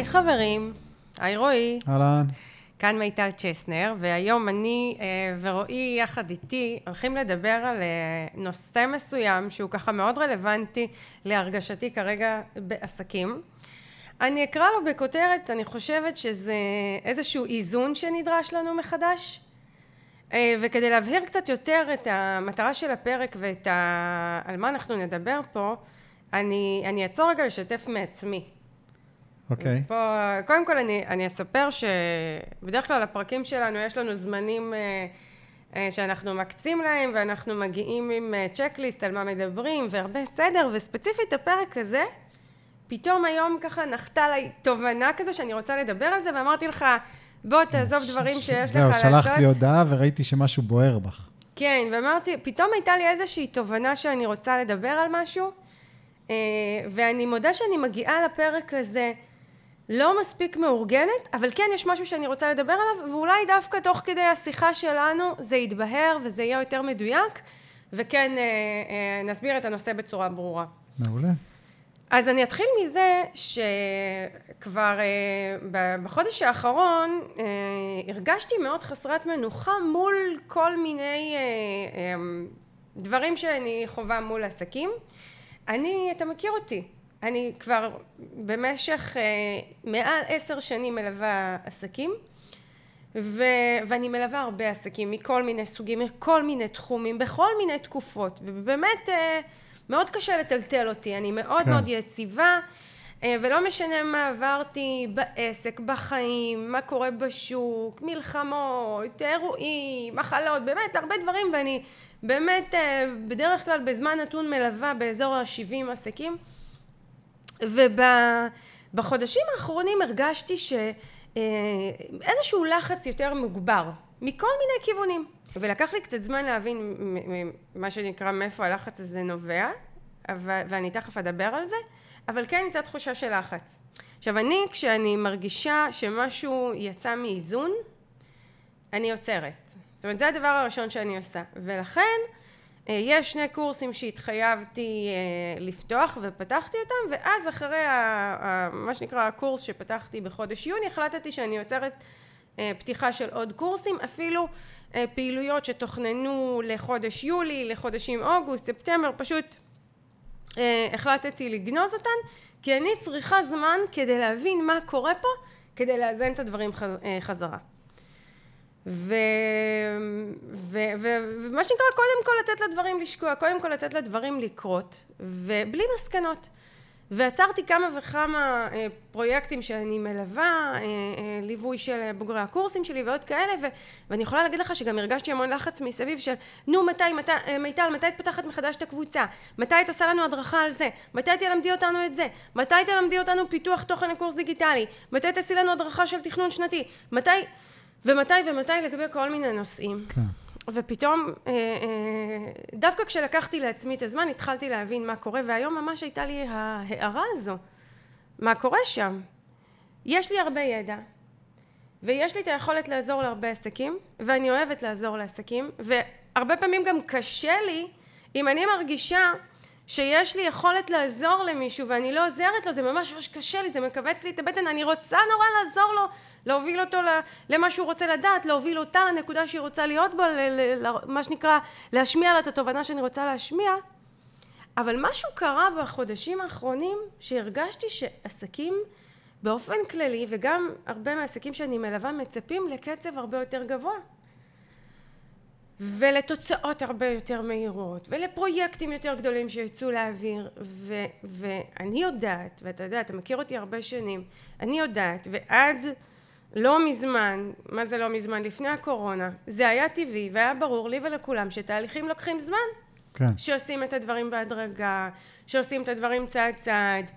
היי חברים, היי רועי. אהלן. כאן מיטל צ'סנר, והיום אני אה, ורועי יחד איתי הולכים לדבר על אה, נושא מסוים שהוא ככה מאוד רלוונטי להרגשתי כרגע בעסקים. אני אקרא לו בכותרת, אני חושבת שזה איזשהו איזון שנדרש לנו מחדש. אה, וכדי להבהיר קצת יותר את המטרה של הפרק ואת ה... על מה אנחנו נדבר פה, אני, אני אעצור רגע לשתף מעצמי. אוקיי. Okay. פה, קודם כל אני, אני אספר שבדרך כלל הפרקים שלנו יש לנו זמנים אה, אה, שאנחנו מקצים להם ואנחנו מגיעים עם אה, צ'קליסט על מה מדברים והרבה סדר וספציפית הפרק הזה פתאום היום ככה נחתה עליי תובנה כזו שאני רוצה לדבר על זה ואמרתי לך בוא תעזוב דברים שיש לך לעשות. זהו, שלחת לי הודעה וראיתי שמשהו בוער בך. כן, ואמרתי, פתאום הייתה לי איזושהי תובנה שאני רוצה לדבר על משהו ואני מודה שאני מגיעה לפרק הזה לא מספיק מאורגנת, אבל כן יש משהו שאני רוצה לדבר עליו, ואולי דווקא תוך כדי השיחה שלנו זה יתבהר וזה יהיה יותר מדויק, וכן אה, אה, נסביר את הנושא בצורה ברורה. מעולה. אז אני אתחיל מזה שכבר אה, בחודש האחרון אה, הרגשתי מאוד חסרת מנוחה מול כל מיני אה, אה, דברים שאני חווה מול עסקים. אני, אתה מכיר אותי, אני כבר במשך אה, מעל עשר שנים מלווה עסקים ו- ואני מלווה הרבה עסקים מכל מיני סוגים, מכל מיני תחומים, בכל מיני תקופות ובאמת אה, מאוד קשה לטלטל אותי, אני מאוד כן. מאוד יציבה אה, ולא משנה מה עברתי בעסק, בחיים, מה קורה בשוק, מלחמות, אירועים, מחלות, באמת הרבה דברים ואני באמת בדרך כלל בזמן נתון מלווה באזור ה-70 עסקים ובחודשים האחרונים הרגשתי שאיזשהו לחץ יותר מוגבר מכל מיני כיוונים. ולקח לי קצת זמן להבין מה שנקרא מאיפה הלחץ הזה נובע ואני תכף אדבר על זה אבל כן הייתה תחושה של לחץ. עכשיו אני כשאני מרגישה שמשהו יצא מאיזון אני עוצרת. זאת אומרת זה הדבר הראשון שאני עושה. ולכן אה, יש שני קורסים שהתחייבתי אה, לפתוח ופתחתי אותם ואז אחרי מה שנקרא הקורס שפתחתי בחודש יוני החלטתי שאני יוצרת אה, פתיחה של עוד קורסים אפילו פעילויות שתוכננו לחודש יולי לחודשים אוגוסט ספטמבר פשוט החלטתי לגנוז אותן כי אני צריכה זמן כדי להבין מה קורה פה כדי לאזן את הדברים חזרה ומה שנקרא קודם כל לתת לדברים לשקוע, קודם כל לתת לדברים לקרות ובלי מסקנות ועצרתי כמה וכמה אה, פרויקטים שאני מלווה, אה, אה, ליווי של בוגרי הקורסים שלי ועוד כאלה ו, ואני יכולה להגיד לך שגם הרגשתי המון לחץ מסביב של נו מתי, מתי, מיטל, מתי את פותחת מחדש את הקבוצה? מתי את עושה לנו הדרכה על זה? מתי תלמדי אותנו את זה? מתי תלמדי אותנו פיתוח תוכן לקורס דיגיטלי? מתי תעשי לנו הדרכה של תכנון שנתי? מתי ומתי ומתי לגבי כל מיני נושאים. כן. ופתאום, אה, אה, דווקא כשלקחתי לעצמי את הזמן, התחלתי להבין מה קורה, והיום ממש הייתה לי ההערה הזו, מה קורה שם. יש לי הרבה ידע, ויש לי את היכולת לעזור להרבה עסקים, ואני אוהבת לעזור לעסקים, והרבה פעמים גם קשה לי, אם אני מרגישה שיש לי יכולת לעזור למישהו ואני לא עוזרת לו, זה ממש ממש קשה לי, זה מכווץ לי את הבטן, אני רוצה נורא לעזור לו, להוביל אותו למה שהוא רוצה לדעת, להוביל אותה לנקודה שהיא רוצה להיות בו, מה שנקרא להשמיע לה את התובנה שאני רוצה להשמיע, אבל משהו קרה בחודשים האחרונים שהרגשתי שעסקים באופן כללי וגם הרבה מהעסקים שאני מלווה מצפים לקצב הרבה יותר גבוה ולתוצאות הרבה יותר מהירות ולפרויקטים יותר גדולים שיצאו לאוויר ו- ואני יודעת ואתה יודע אתה מכיר אותי הרבה שנים אני יודעת ועד לא מזמן מה זה לא מזמן לפני הקורונה זה היה טבעי והיה ברור לי ולכולם שתהליכים לוקחים זמן כן. שעושים את הדברים בהדרגה שעושים את הדברים צעד צעד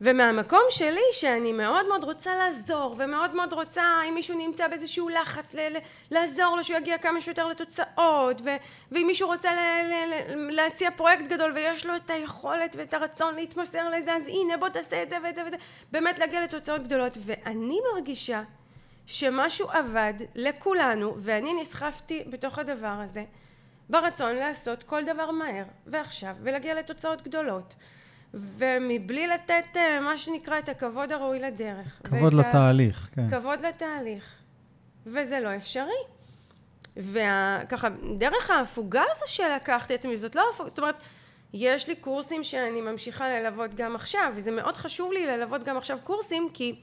ומהמקום שלי שאני מאוד מאוד רוצה לעזור ומאוד מאוד רוצה אם מישהו נמצא באיזשהו לחץ ל- ל- לעזור לו שהוא יגיע כמה שיותר לתוצאות ו- ואם מישהו רוצה ל- ל- להציע פרויקט גדול ויש לו את היכולת ואת הרצון להתמסר לזה אז הנה בוא תעשה את זה ואת זה וזה באמת להגיע לתוצאות גדולות. ואני מרגישה שמשהו עבד לכולנו ואני נסחפתי בתוך הדבר הזה ברצון לעשות כל דבר מהר ועכשיו ולהגיע לתוצאות גדולות ומבלי לתת אה, מה שנקרא את הכבוד הראוי לדרך. כבוד לתהליך, ה... כן. כבוד לתהליך. וזה לא אפשרי. וככה, דרך ההפוגה הזו שלקחתי עצמי, זאת לא הפוגה, זאת אומרת, יש לי קורסים שאני ממשיכה ללוות גם עכשיו, וזה מאוד חשוב לי ללוות גם עכשיו קורסים, כי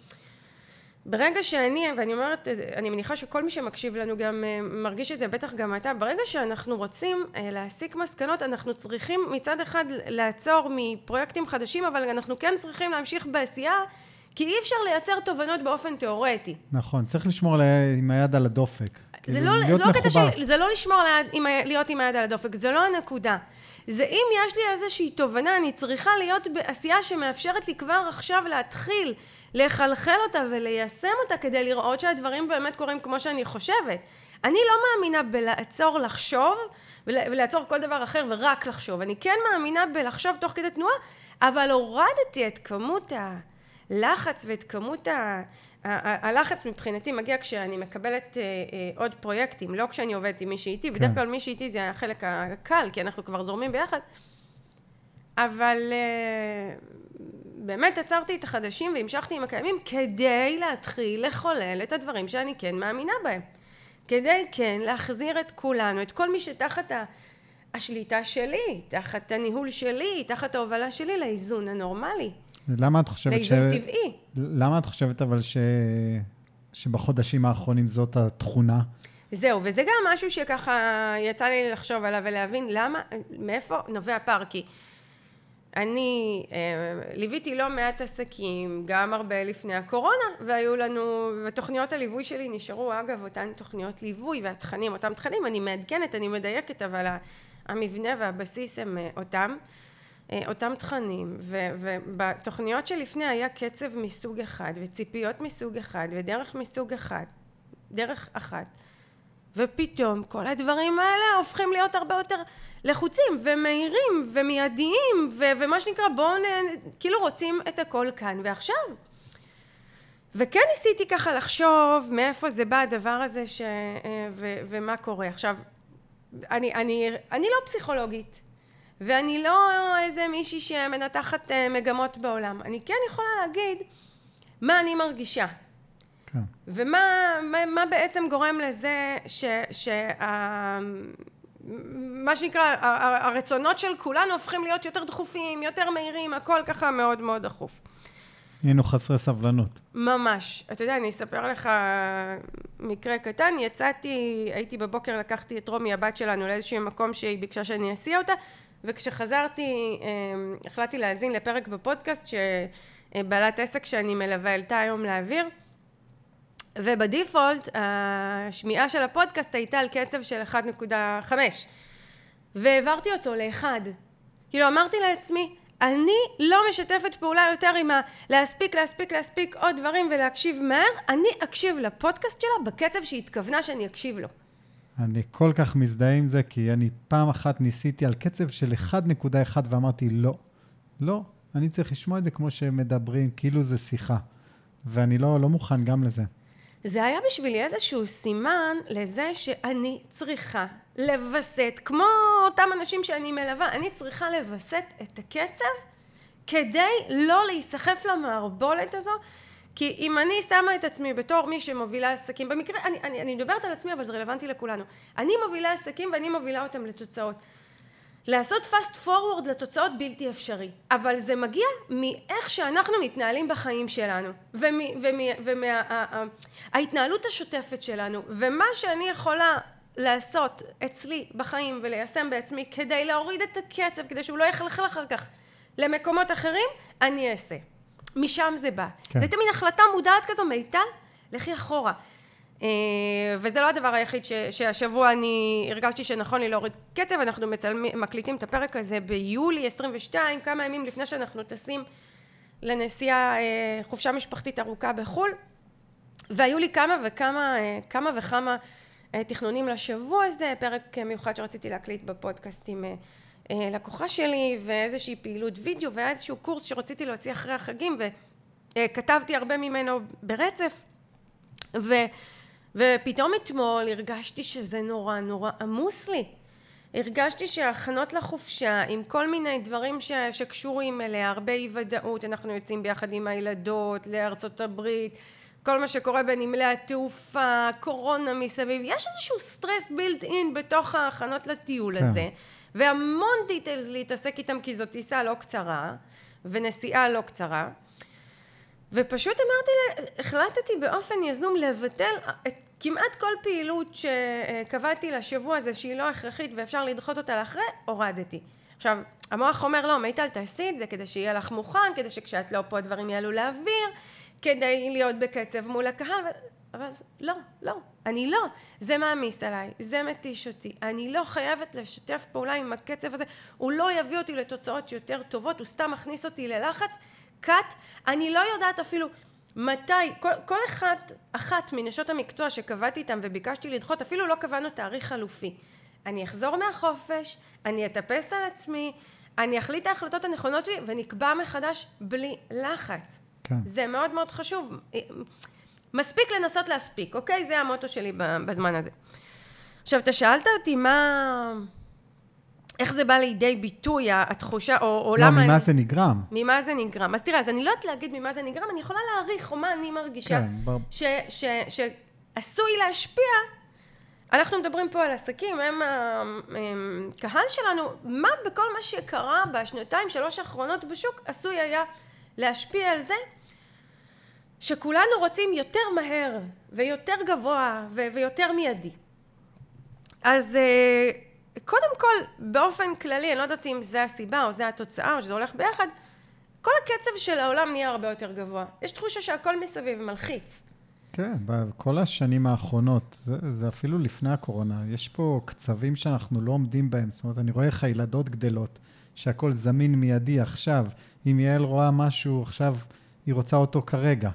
ברגע שאני, ואני אומרת, אני מניחה שכל מי שמקשיב לנו גם אה, מרגיש את זה, בטח גם אתה, ברגע שאנחנו רוצים אה, להסיק מסקנות, אנחנו צריכים מצד אחד לעצור מפרויקטים חדשים, אבל אנחנו כן צריכים להמשיך בעשייה, כי אי אפשר לייצר תובנות באופן תיאורטי. נכון, צריך לשמור עם היד על הדופק. זה כאילו, לא, זה לא קטע של, זה לא לשמור ליד, עם, להיות עם היד על הדופק, זה לא הנקודה. זה אם יש לי איזושהי תובנה, אני צריכה להיות בעשייה שמאפשרת לי כבר עכשיו להתחיל לחלחל אותה וליישם אותה כדי לראות שהדברים באמת קורים כמו שאני חושבת. אני לא מאמינה בלעצור לחשוב ולעצור כל דבר אחר ורק לחשוב. אני כן מאמינה בלחשוב תוך כדי תנועה, אבל הורדתי את כמות הלחץ ואת כמות ה... הלחץ מבחינתי מגיע כשאני מקבלת אה, אה, עוד פרויקטים, לא כשאני עובדת עם מי שאיתי, כן. בדרך כלל מי שאיתי זה החלק הקל, כי אנחנו כבר זורמים ביחד, אבל אה, באמת עצרתי את החדשים והמשכתי עם הקיימים כדי להתחיל לחולל את הדברים שאני כן מאמינה בהם. כדי כן להחזיר את כולנו, את כל מי שתחת השליטה שלי, תחת הניהול שלי, תחת ההובלה שלי לאיזון הנורמלי. למה את חושבת ש... לאיזון טבעי. למה את חושבת אבל ש... שבחודשים האחרונים זאת התכונה? זהו, וזה גם משהו שככה יצא לי לחשוב עליו ולהבין למה, מאיפה נובע פער, כי אני אה, ליוויתי לא מעט עסקים, גם הרבה לפני הקורונה, והיו לנו, ותוכניות הליווי שלי נשארו אגב אותן תוכניות ליווי והתכנים, אותם תכנים, אני מעדכנת, אני מדייקת, אבל המבנה והבסיס הם אה, אותם, אה, אותם תכנים, ו, ובתוכניות שלפני היה קצב מסוג אחד, וציפיות מסוג אחד, ודרך מסוג אחד, דרך אחת. ופתאום כל הדברים האלה הופכים להיות הרבה יותר לחוצים ומהירים ומיידיים ו- ומה שנקרא בואו נ... כאילו רוצים את הכל כאן ועכשיו. וכן ניסיתי ככה לחשוב מאיפה זה בא הדבר הזה ש... ו- ומה קורה. עכשיו אני, אני, אני לא פסיכולוגית ואני לא איזה מישהי שמנתחת אה, מגמות בעולם. אני כן יכולה להגיד מה אני מרגישה כן. ומה מה, מה בעצם גורם לזה ש, שה, מה שנקרא הרצונות של כולנו הופכים להיות יותר דחופים, יותר מהירים, הכל ככה מאוד מאוד דחוף. היינו חסרי סבלנות. ממש. אתה יודע, אני אספר לך מקרה קטן. יצאתי, הייתי בבוקר, לקחתי את רומי, הבת שלנו, לאיזשהו מקום שהיא ביקשה שאני אסיע אותה, וכשחזרתי, אמ, החלטתי להאזין לפרק בפודקאסט שבעלת עסק שאני מלווה העלתה היום לאוויר. ובדיפולט השמיעה של הפודקאסט הייתה על קצב של 1.5 והעברתי אותו לאחד כאילו אמרתי לעצמי אני לא משתפת פעולה יותר עם ה... להספיק, להספיק, להספיק עוד דברים ולהקשיב מהר, אני אקשיב לפודקאסט שלה בקצב שהיא התכוונה שאני אקשיב לו. אני כל כך מזדהה עם זה, כי אני פעם אחת ניסיתי על קצב של 1.1 ואמרתי, לא, לא, אני צריך לשמוע את זה כמו שמדברים, כאילו זה שיחה. ואני לא, לא מוכן גם לזה. זה היה בשבילי איזשהו סימן לזה שאני צריכה לווסת, כמו אותם אנשים שאני מלווה, אני צריכה לווסת את הקצב כדי לא להיסחף למערבולת הזו, כי אם אני שמה את עצמי בתור מי שמובילה עסקים, במקרה, אני, אני, אני מדברת על עצמי אבל זה רלוונטי לכולנו, אני מובילה עסקים ואני מובילה אותם לתוצאות. לעשות fast forward לתוצאות בלתי אפשרי, אבל זה מגיע מאיך שאנחנו מתנהלים בחיים שלנו ומההתנהלות השוטפת שלנו ומה שאני יכולה לעשות אצלי בחיים וליישם בעצמי כדי להוריד את הקצב כדי שהוא לא יחלחל אחר כך למקומות אחרים אני אעשה. משם זה בא. כן. זה תמיד החלטה מודעת כזו מיטל לכי אחורה וזה לא הדבר היחיד ש, שהשבוע אני הרגשתי שנכון לי להוריד קצב, אנחנו מצלמים, מקליטים את הפרק הזה ביולי 22, כמה ימים לפני שאנחנו טסים לנסיעה, אה, חופשה משפחתית ארוכה בחו"ל, והיו לי כמה וכמה, אה, כמה וכמה תכנונים לשבוע הזה, פרק מיוחד שרציתי להקליט בפודקאסט עם לקוחה שלי, ואיזושהי פעילות וידאו, והיה איזשהו קורס שרציתי להוציא אחרי החגים, וכתבתי הרבה ממנו ברצף, ו... ופתאום אתמול הרגשתי שזה נורא נורא עמוס לי. הרגשתי שההכנות לחופשה, עם כל מיני דברים ש, שקשורים אליה, הרבה אי ודאות, אנחנו יוצאים ביחד עם הילדות לארצות הברית, כל מה שקורה בנמלי התעופה, קורונה מסביב, יש איזשהו סטרס בילד אין בתוך ההכנות לטיול כן. הזה, והמון דיטיילס להתעסק איתם כי זאת טיסה לא קצרה, ונסיעה לא קצרה. ופשוט אמרתי, החלטתי באופן יזום לבטל את כמעט כל פעילות שקבעתי לשבוע הזה שהיא לא הכרחית ואפשר לדחות אותה לאחרי, הורדתי. עכשיו, המוח אומר לא, מיטל תעשי את זה כדי שיהיה לך מוכן, כדי שכשאת לא פה הדברים יעלו לאוויר, כדי להיות בקצב מול הקהל, אבל לא, לא, אני לא. זה מעמיס עליי, זה מתיש אותי. אני לא חייבת לשתף פעולה עם הקצב הזה, הוא לא יביא אותי לתוצאות יותר טובות, הוא סתם מכניס אותי ללחץ. קאט, אני לא יודעת אפילו מתי, כל, כל אחת, אחת מנשות המקצוע שקבעתי איתם וביקשתי לדחות, אפילו לא קבענו תאריך חלופי. אני אחזור מהחופש, אני אטפס על עצמי, אני אחליט את ההחלטות הנכונות שלי ונקבע מחדש בלי לחץ. כן. זה מאוד מאוד חשוב. מספיק לנסות להספיק, אוקיי? זה המוטו שלי בזמן הזה. עכשיו, אתה שאלת אותי מה... איך זה בא לידי ביטוי, התחושה, או, או לא, למה... לא, ממה אני... זה נגרם. ממה זה נגרם. אז תראה, אז אני לא יודעת להגיד ממה זה נגרם, אני יכולה להעריך, או מה אני מרגישה, כן, בר... ש, ש, ש, שעשוי להשפיע. אנחנו מדברים פה על עסקים, הם הקהל שלנו, מה בכל מה שקרה בשנתיים, שלוש האחרונות בשוק, עשוי היה להשפיע על זה שכולנו רוצים יותר מהר ויותר גבוה ו- ויותר מיידי. אז אה, קודם כל, באופן כללי, אני לא יודעת אם זה הסיבה או זה התוצאה או שזה הולך ביחד, כל הקצב של העולם נהיה הרבה יותר גבוה. יש תחושה שהכל מסביב מלחיץ. כן, בכל השנים האחרונות, זה, זה אפילו לפני הקורונה, יש פה קצבים שאנחנו לא עומדים בהם. זאת אומרת, אני רואה איך הילדות גדלות, שהכל זמין מיידי עכשיו. אם יעל רואה משהו עכשיו, היא רוצה אותו כרגע.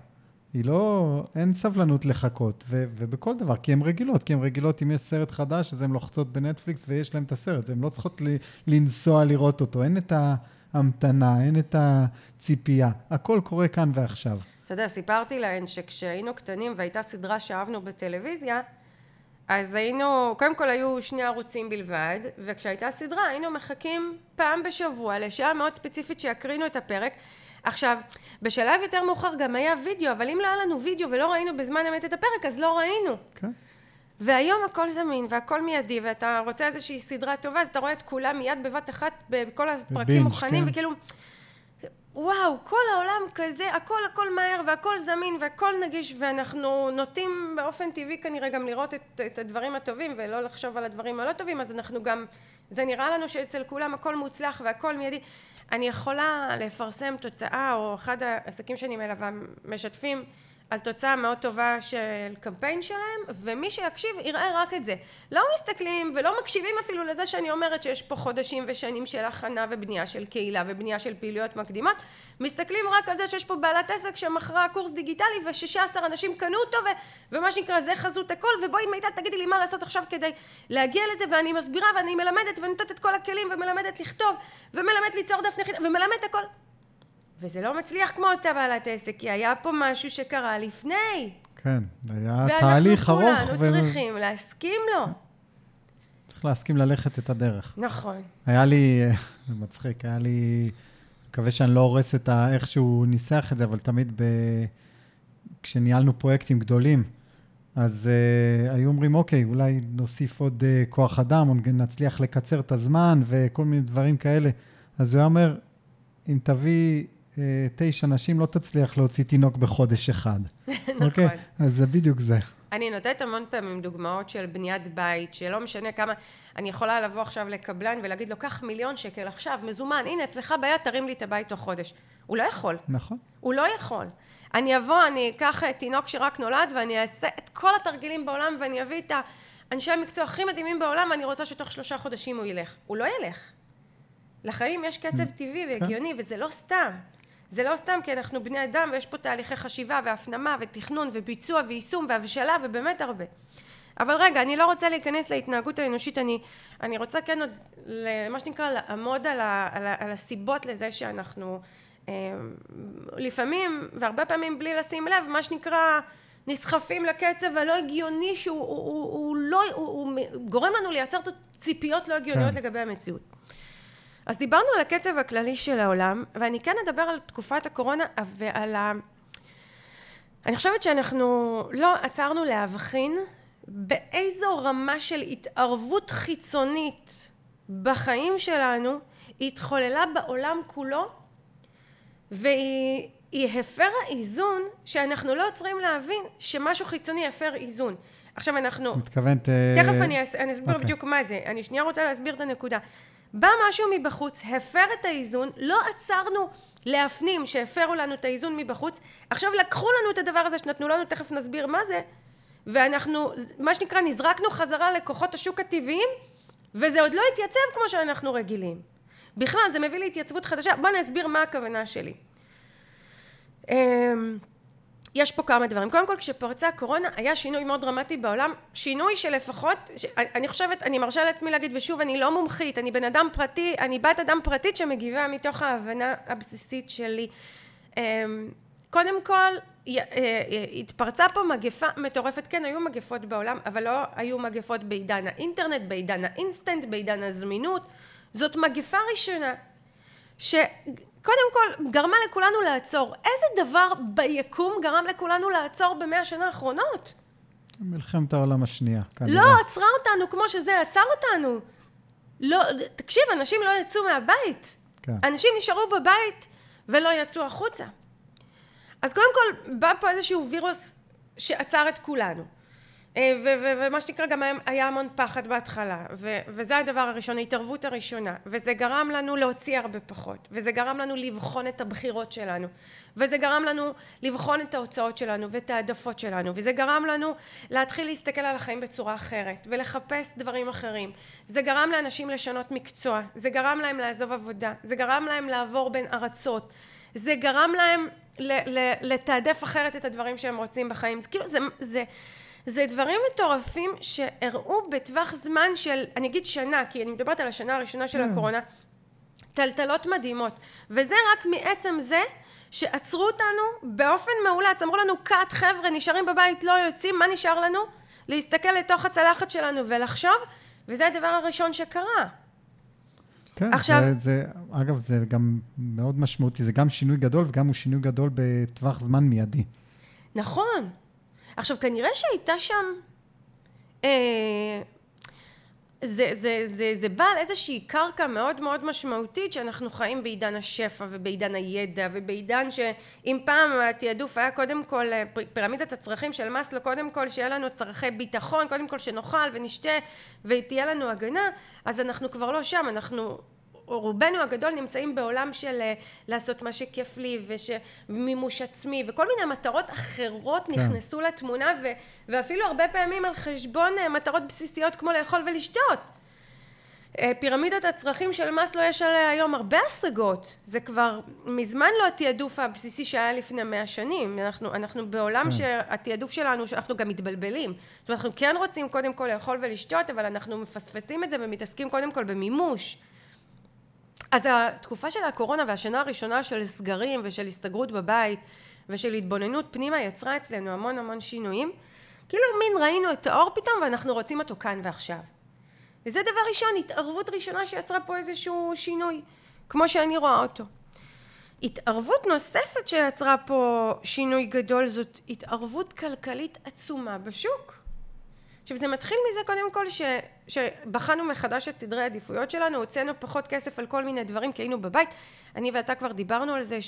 היא לא, אין סבלנות לחכות, ו, ובכל דבר, כי הן רגילות, כי הן רגילות, אם יש סרט חדש, אז הן לוחצות בנטפליקס ויש להן את הסרט, הן לא צריכות ל, לנסוע לראות אותו, אין את ההמתנה, אין את הציפייה, הכל קורה כאן ועכשיו. אתה יודע, סיפרתי להן שכשהיינו קטנים והייתה סדרה שאהבנו בטלוויזיה, אז היינו, קודם כל היו שני ערוצים בלבד, וכשהייתה סדרה היינו מחכים פעם בשבוע לשעה מאוד ספציפית שיקרינו את הפרק, עכשיו, בשלב יותר מאוחר גם היה וידאו, אבל אם לא היה לנו וידאו ולא ראינו בזמן אמת את הפרק, אז לא ראינו. כן. והיום הכל זמין והכל מיידי, ואתה רוצה איזושהי סדרה טובה, אז אתה רואה את כולם מיד בבת אחת, בכל הפרקים בינג', מוכנים, כן. וכאילו, וואו, כל העולם כזה, הכל הכל מהר והכל זמין והכל נגיש, ואנחנו נוטים באופן טבעי כנראה גם לראות את, את הדברים הטובים ולא לחשוב על הדברים הלא טובים, אז אנחנו גם, זה נראה לנו שאצל כולם הכל מוצלח והכל מיידי. אני יכולה לפרסם תוצאה, או אחד העסקים שאני מלווה משתפים על תוצאה מאוד טובה של קמפיין שלהם, ומי שיקשיב יראה רק את זה. לא מסתכלים ולא מקשיבים אפילו לזה שאני אומרת שיש פה חודשים ושנים של הכנה ובנייה של קהילה ובנייה של פעילויות מקדימות, מסתכלים רק על זה שיש פה בעלת עסק שמכרה קורס דיגיטלי ושישה עשר אנשים קנו אותו ו, ומה שנקרא זה חזות הכל ובואי מיטל תגידי לי מה לעשות עכשיו כדי להגיע לזה ואני מסבירה ואני מלמדת ונותנת את כל הכלים ומלמדת לכתוב ומלמדת ליצור דף נחיתה ומלמדת הכל וזה לא מצליח כמו אותה בעלת עסק, כי היה פה משהו שקרה לפני. כן, היה תהליך ארוך. ואנחנו כולנו ו... צריכים להסכים לו. צריך להסכים ללכת את הדרך. נכון. היה לי, זה מצחיק, היה לי, מקווה שאני לא הורס את ה... איך שהוא ניסח את זה, אבל תמיד ב... כשניהלנו פרויקטים גדולים, אז uh, היו אומרים, אוקיי, אולי נוסיף עוד uh, כוח אדם, או נצליח לקצר את הזמן וכל מיני דברים כאלה. אז הוא היה אומר, אם תביא תשע נשים לא תצליח להוציא תינוק בחודש אחד. נכון. Okay? אוקיי? אז זה בדיוק זה. אני נותנת המון פעמים דוגמאות של בניית בית, שלא משנה כמה, אני יכולה לבוא עכשיו לקבלן ולהגיד לו, קח מיליון שקל עכשיו, מזומן, הנה אצלך ביד, תרים לי את הבית תוך חודש. הוא לא יכול. נכון. הוא לא יכול. אני אבוא, אני אקח תינוק שרק נולד, ואני אעשה את כל התרגילים בעולם, ואני אביא את האנשי המקצוע הכי מדהימים בעולם, ואני רוצה שתוך שלושה חודשים הוא ילך. הוא לא ילך. לחיים יש קצב mm. טבעי והגיוני, וזה לא סתם. זה לא סתם כי אנחנו בני אדם ויש פה תהליכי חשיבה והפנמה ותכנון וביצוע ויישום והבשלה ובאמת הרבה. אבל רגע, אני לא רוצה להיכנס להתנהגות האנושית, אני, אני רוצה כן עוד, מה שנקרא, לעמוד על, ה, על, ה, על הסיבות לזה שאנחנו אה, לפעמים, והרבה פעמים בלי לשים לב, מה שנקרא, נסחפים לקצב הלא הגיוני שהוא הוא, הוא, הוא לא, הוא, הוא גורם לנו לייצר ציפיות לא הגיוניות כן. לגבי המציאות. אז דיברנו על הקצב הכללי של העולם, ואני כן אדבר על תקופת הקורונה ועל ה... אני חושבת שאנחנו לא עצרנו להבחין באיזו רמה של התערבות חיצונית בחיים שלנו התחוללה בעולם כולו והיא הפרה איזון שאנחנו לא עוצרים להבין שמשהו חיצוני הפר איזון. עכשיו אנחנו... מתכוונת... תכף אני, אס- אני אסביר אוקיי. בדיוק מה זה. אני שנייה רוצה להסביר את הנקודה. בא משהו מבחוץ, הפר את האיזון, לא עצרנו להפנים שהפרו לנו את האיזון מבחוץ, עכשיו לקחו לנו את הדבר הזה שנתנו לנו, תכף נסביר מה זה, ואנחנו, מה שנקרא, נזרקנו חזרה לכוחות השוק הטבעיים, וזה עוד לא התייצב כמו שאנחנו רגילים. בכלל, זה מביא להתייצבות חדשה. בוא נסביר מה הכוונה שלי. יש פה כמה דברים. קודם כל, כשפרצה הקורונה, היה שינוי מאוד דרמטי בעולם. שינוי שלפחות, ש... אני חושבת, אני מרשה לעצמי להגיד, ושוב, אני לא מומחית, אני בן אדם פרטי, אני בת אדם פרטית שמגיבה מתוך ההבנה הבסיסית שלי. אמ, קודם כל, אה, אה, התפרצה פה מגפה מטורפת, כן, היו מגפות בעולם, אבל לא היו מגפות בעידן האינטרנט, בעידן האינסטנט, בעידן הזמינות. זאת מגפה ראשונה. שקודם כל גרמה לכולנו לעצור. איזה דבר ביקום גרם לכולנו לעצור במאה השנה האחרונות? מלחמת העולם השנייה. כנראה. לא עצרה אותנו כמו שזה עצר אותנו. לא, תקשיב, אנשים לא יצאו מהבית. כן. אנשים נשארו בבית ולא יצאו החוצה. אז קודם כל, בא פה איזשהו וירוס שעצר את כולנו. אה, ומה שנקרא גם היה, המון פחד בהתחלה, ו- וזה הדבר הראשון, ההתערבות הראשונה, וזה גרם לנו להוציא הרבה פחות, וזה גרם לנו לבחון את הבחירות שלנו, וזה גרם לנו לבחון את ההוצאות שלנו ואת העדפות שלנו, וזה גרם לנו להתחיל להסתכל על החיים בצורה אחרת, ולחפש דברים אחרים. זה גרם לאנשים לשנות מקצוע, זה גרם להם לעזוב עבודה, זה גרם להם לעבור בין ארצות, זה גרם להם לתעדף אחרת את הדברים שהם רוצים בחיים. זה כאילו, זה... זה זה דברים מטורפים שהראו בטווח זמן של, אני אגיד שנה, כי אני מדברת על השנה הראשונה של כן. הקורונה, טלטלות מדהימות. וזה רק מעצם זה שעצרו אותנו באופן מאולץ, אמרו לנו, קאט, חבר'ה, נשארים בבית, לא יוצאים, מה נשאר לנו? להסתכל לתוך הצלחת שלנו ולחשוב, וזה הדבר הראשון שקרה. כן, עכשיו- זה, זה, אגב, זה גם מאוד משמעותי, זה גם שינוי גדול וגם הוא שינוי גדול בטווח זמן מיידי. נכון. עכשיו, כנראה שהייתה שם... אה, זה, זה, זה, זה בא על איזושהי קרקע מאוד מאוד משמעותית שאנחנו חיים בעידן השפע ובעידן הידע ובעידן שאם פעם התעדוף היה קודם כל אה, פירמידת הצרכים של מאסלו קודם כל שיהיה לנו צרכי ביטחון קודם כל שנאכל ונשתה ותהיה לנו הגנה אז אנחנו כבר לא שם אנחנו רובנו הגדול נמצאים בעולם של אה, לעשות מה שכיף לי ומימוש עצמי וכל מיני מטרות אחרות כן. נכנסו לתמונה ו, ואפילו הרבה פעמים על חשבון אה, מטרות בסיסיות כמו לאכול ולשתות. אה, פירמידת הצרכים של מאסלו יש עליה היום הרבה השגות זה כבר מזמן לא התעדוף הבסיסי שהיה לפני מאה שנים אנחנו, אנחנו בעולם כן. שהתעדוף שלנו שאנחנו גם מתבלבלים זאת אומרת אנחנו כן רוצים קודם כל לאכול ולשתות אבל אנחנו מפספסים את זה ומתעסקים קודם כל במימוש אז התקופה של הקורונה והשנה הראשונה של סגרים ושל הסתגרות בבית ושל התבוננות פנימה יצרה אצלנו המון המון שינויים. כאילו מין ראינו את האור פתאום ואנחנו רוצים אותו כאן ועכשיו. וזה דבר ראשון התערבות ראשונה שיצרה פה איזשהו שינוי כמו שאני רואה אותו. התערבות נוספת שיצרה פה שינוי גדול זאת התערבות כלכלית עצומה בשוק עכשיו זה מתחיל מזה קודם כל ש, שבחנו מחדש את סדרי העדיפויות שלנו, הוצאנו פחות כסף על כל מיני דברים כי היינו בבית. אני ואתה כבר דיברנו על זה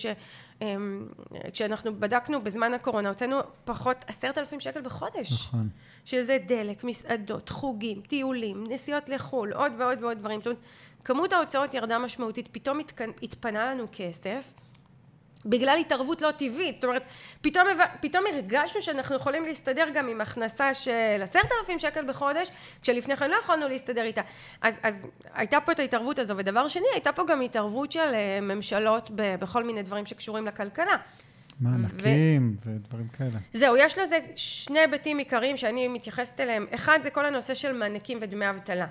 שכשאנחנו בדקנו בזמן הקורונה הוצאנו פחות עשרת אלפים שקל בחודש. נכון. שזה דלק, מסעדות, חוגים, טיולים, נסיעות לחו"ל, עוד ועוד ועוד דברים. זאת אומרת, כמות ההוצאות ירדה משמעותית, פתאום. התפנה לנו כסף. בגלל התערבות לא טבעית, זאת אומרת, פתאום, פתאום הרגשנו שאנחנו יכולים להסתדר גם עם הכנסה של עשרת אלפים שקל בחודש, כשלפני כן לא יכולנו להסתדר איתה. אז, אז הייתה פה את ההתערבות הזו, ודבר שני, הייתה פה גם התערבות של אה, ממשלות ב- בכל מיני דברים שקשורים לכלכלה. מענקים ודברים כאלה. זהו, יש לזה שני היבטים עיקריים שאני מתייחסת אליהם. אחד זה כל הנושא של מענקים ודמי אבטלה.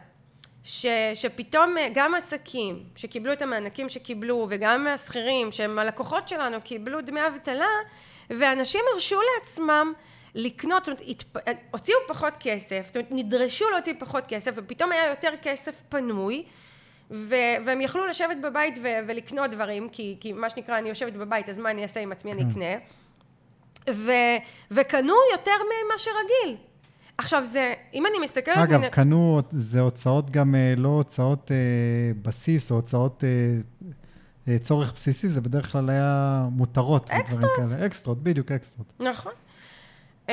ש, שפתאום אה, גם עסקים שקיבלו את המענקים שקיבלו וגם השכירים שהם הלקוחות שלנו קיבלו דמי אבטלה ואנשים הרשו לעצמם לקנות, זאת אומרת, התפ... הוציאו פחות כסף, זאת אומרת, נדרשו להוציא פחות כסף, ופתאום היה יותר כסף פנוי, ו... והם יכלו לשבת בבית ו... ולקנות דברים, כי... כי מה שנקרא, אני יושבת בבית, אז מה אני אעשה עם עצמי, אני אקנה, ו... וקנו יותר ממה שרגיל. עכשיו זה, אם אני מסתכלת... אגב, מן... קנו, זה הוצאות גם אה, לא הוצאות אה, בסיס, או הוצאות אה, אה, צורך בסיסי, זה בדרך כלל היה מותרות. אקסטרות. אקסטרות, בדיוק, אקסטרות. נכון. Uh,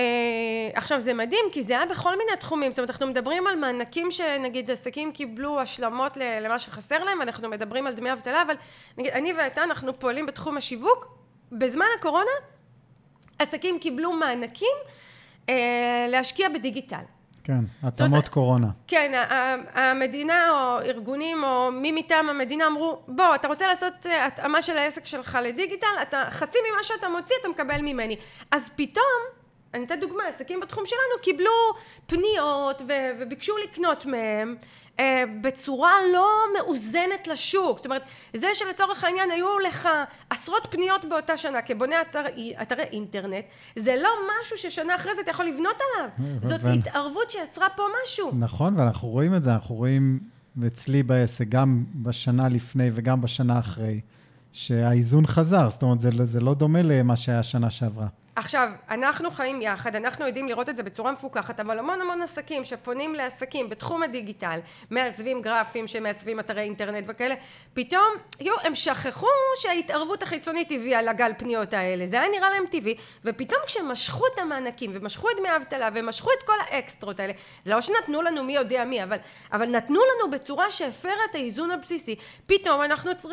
עכשיו זה מדהים כי זה היה בכל מיני תחומים, זאת אומרת אנחנו מדברים על מענקים שנגיד עסקים קיבלו השלמות למה שחסר להם, אנחנו מדברים על דמי אבטלה, אבל נגיד אני ואתה אנחנו פועלים בתחום השיווק, בזמן הקורונה עסקים קיבלו מענקים להשקיע בדיגיטל. כן, התאמות קורונה. כן, המדינה או ארגונים או מי מטעם המדינה אמרו, בוא, אתה רוצה לעשות אה, התאמה של העסק שלך לדיגיטל, אתה, חצי ממה שאתה מוציא אתה מקבל ממני. אז פתאום, אני אתן דוגמה, עסקים בתחום שלנו קיבלו פניות ו- וביקשו לקנות מהם אה, בצורה לא מאוזנת לשוק. זאת אומרת, זה שלצורך העניין היו לך עשרות פניות באותה שנה כבונה אתר, אתרי אינטרנט, זה לא משהו ששנה אחרי זה אתה יכול לבנות עליו. זאת ו... התערבות שיצרה פה משהו. נכון, ואנחנו רואים את זה, אנחנו רואים אצלי בעסק, גם בשנה לפני וגם בשנה אחרי, שהאיזון חזר, זאת אומרת, זה, זה לא דומה למה שהיה שנה שעברה. עכשיו, אנחנו חיים יחד, אנחנו יודעים לראות את זה בצורה מפוקחת, אבל המון המון עסקים שפונים לעסקים בתחום הדיגיטל, מעצבים גרפים שמעצבים אתרי אינטרנט וכאלה, פתאום, יו, הם שכחו שההתערבות החיצונית הביאה לגל פניות האלה, זה היה נראה להם טבעי, ופתאום כשמשכו את המענקים ומשכו את דמי האבטלה ומשכו את כל האקסטרות האלה, זה לא שנתנו לנו מי יודע מי, אבל, אבל נתנו לנו בצורה שהפרה את האיזון הבסיסי, פתאום אנחנו צר,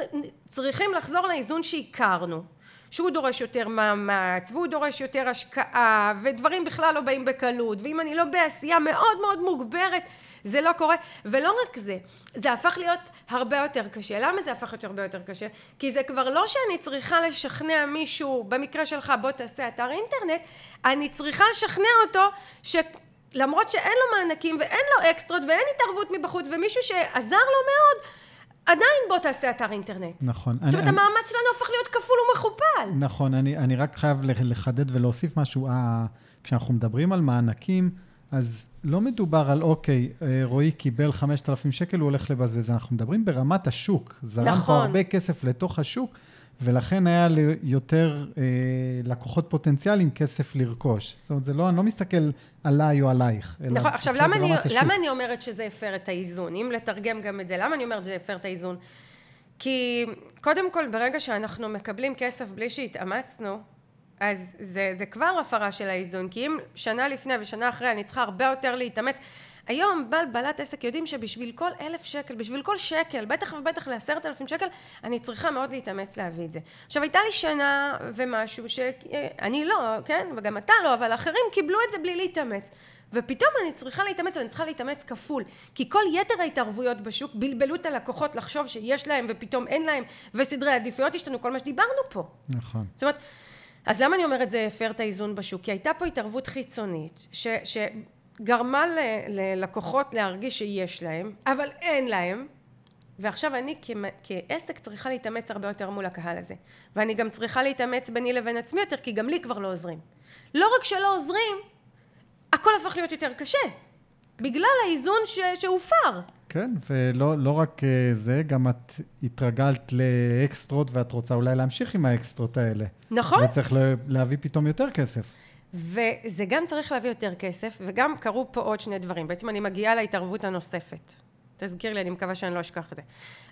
צריכים לחזור לאיזון שהכרנו. שהוא דורש יותר מאמץ, והוא דורש יותר השקעה, ודברים בכלל לא באים בקלות, ואם אני לא בעשייה מאוד מאוד מוגברת, זה לא קורה. ולא רק זה, זה הפך להיות הרבה יותר קשה. למה זה הפך להיות הרבה יותר קשה? כי זה כבר לא שאני צריכה לשכנע מישהו, במקרה שלך בוא תעשה אתר אינטרנט, אני צריכה לשכנע אותו ש... למרות שאין לו מענקים ואין לו אקסטרות ואין התערבות מבחוץ ומישהו שעזר לו מאוד עדיין בוא תעשה אתר אינטרנט. נכון. זאת אומרת, המאמץ שלנו הופך להיות כפול ומכופל. נכון, אני, אני רק חייב לחדד ולהוסיף משהו. כשאנחנו מדברים על מענקים, אז לא מדובר על, אוקיי, אה, רועי קיבל 5,000 שקל, הוא הולך לבזבז. אנחנו מדברים ברמת השוק. זרם נכון. פה הרבה כסף לתוך השוק. ולכן היה ליותר אה, לקוחות פוטנציאליים כסף לרכוש. זאת אומרת, זה לא, אני לא מסתכל עליי או עלייך. נכון, עכשיו למה אני, למה אני אומרת שזה הפר את האיזון? אם לתרגם גם את זה, למה אני אומרת שזה הפר את האיזון? כי קודם כל, ברגע שאנחנו מקבלים כסף בלי שהתאמצנו, אז זה, זה כבר הפרה של האיזון, כי אם שנה לפני ושנה אחרי אני צריכה הרבה יותר להתאמץ, היום בעל בעלת עסק יודעים שבשביל כל אלף שקל, בשביל כל שקל, בטח ובטח לעשרת אלפים שקל, אני צריכה מאוד להתאמץ להביא את זה. עכשיו הייתה לי שנה ומשהו שאני לא, כן, וגם אתה לא, אבל אחרים קיבלו את זה בלי להתאמץ. ופתאום אני צריכה להתאמץ, ואני צריכה להתאמץ כפול. כי כל יתר ההתערבויות בשוק בלבלו את הלקוחות לחשוב שיש להם ופתאום אין להם, וסדרי עדיפויות השתנו, כל מה שדיברנו פה. נכון. זאת אומרת, אז למה אני אומרת זה הפר את האיזון בשוק? כי הייתה פה התערבות חיצונית, ש, ש, גרמה ללקוחות להרגיש שיש להם, אבל אין להם, ועכשיו אני כעסק צריכה להתאמץ הרבה יותר מול הקהל הזה. ואני גם צריכה להתאמץ ביני לבין עצמי יותר, כי גם לי כבר לא עוזרים. לא רק שלא עוזרים, הכל הפך להיות יותר קשה. בגלל האיזון ש... שהופר. כן, ולא לא רק אה, זה, גם את התרגלת לאקסטרות ואת רוצה אולי להמשיך עם האקסטרות האלה. נכון. וצריך להביא פתאום יותר כסף. וזה גם צריך להביא יותר כסף, וגם קרו פה עוד שני דברים. בעצם אני מגיעה להתערבות הנוספת. תזכיר לי, אני מקווה שאני לא אשכח את זה.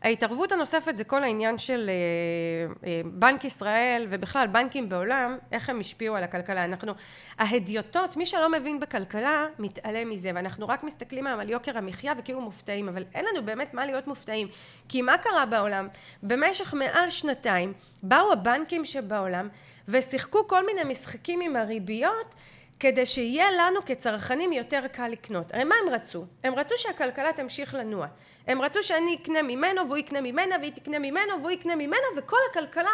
ההתערבות הנוספת זה כל העניין של אה, אה, בנק ישראל ובכלל בנקים בעולם, איך הם השפיעו על הכלכלה. אנחנו, ההדיוטות, מי שלא מבין בכלכלה, מתעלם מזה, ואנחנו רק מסתכלים היום על יוקר המחיה וכאילו מופתעים, אבל אין לנו באמת מה להיות מופתעים. כי מה קרה בעולם? במשך מעל שנתיים באו הבנקים שבעולם ושיחקו כל מיני משחקים עם הריביות כדי שיהיה לנו כצרכנים יותר קל לקנות. הרי מה הם רצו? הם רצו שהכלכלה תמשיך לנוע. הם רצו שאני אקנה ממנו והוא יקנה ממנה והיא תקנה ממנו והוא יקנה ממנה וכל הכלכלה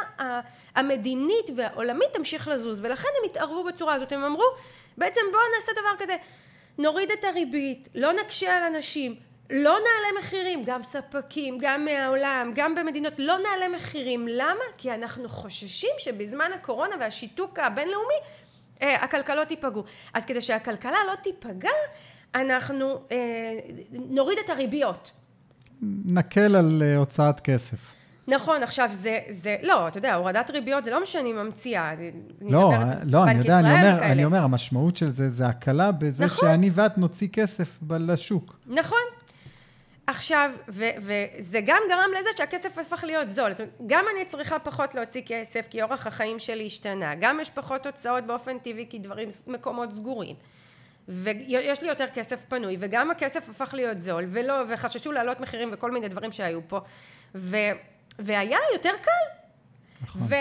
המדינית והעולמית תמשיך לזוז ולכן הם התערבו בצורה הזאת. הם אמרו בעצם בואו נעשה דבר כזה נוריד את הריבית, לא נקשה על אנשים, לא נעלה מחירים, גם ספקים, גם מהעולם, גם במדינות, לא נעלה מחירים. למה? כי אנחנו חוששים שבזמן הקורונה והשיתוק הבינלאומי אה, הכלכלות ייפגעו. אז כדי שהכלכלה לא תיפגע, אנחנו אה, נוריד את הריביות. נקל על אה, הוצאת כסף. נכון, עכשיו זה, זה, לא, אתה יודע, הורדת ריביות זה לא מה שאני ממציאה. לא, לא, אני יודע, אני אומר, אני אומר, המשמעות של זה, זה הקלה בזה נכון. שאני ואת נוציא כסף לשוק. נכון. עכשיו, וזה גם גרם לזה שהכסף הפך להיות זול. זאת אומרת, גם אני צריכה פחות להוציא כסף, כי אורח החיים שלי השתנה. גם יש פחות הוצאות באופן טבעי, כי דברים, מקומות סגורים. ויש לי יותר כסף פנוי, וגם הכסף הפך להיות זול, ולא, וחששו להעלות מחירים וכל מיני דברים שהיו פה. ו... והיה יותר קל. נכון. ו-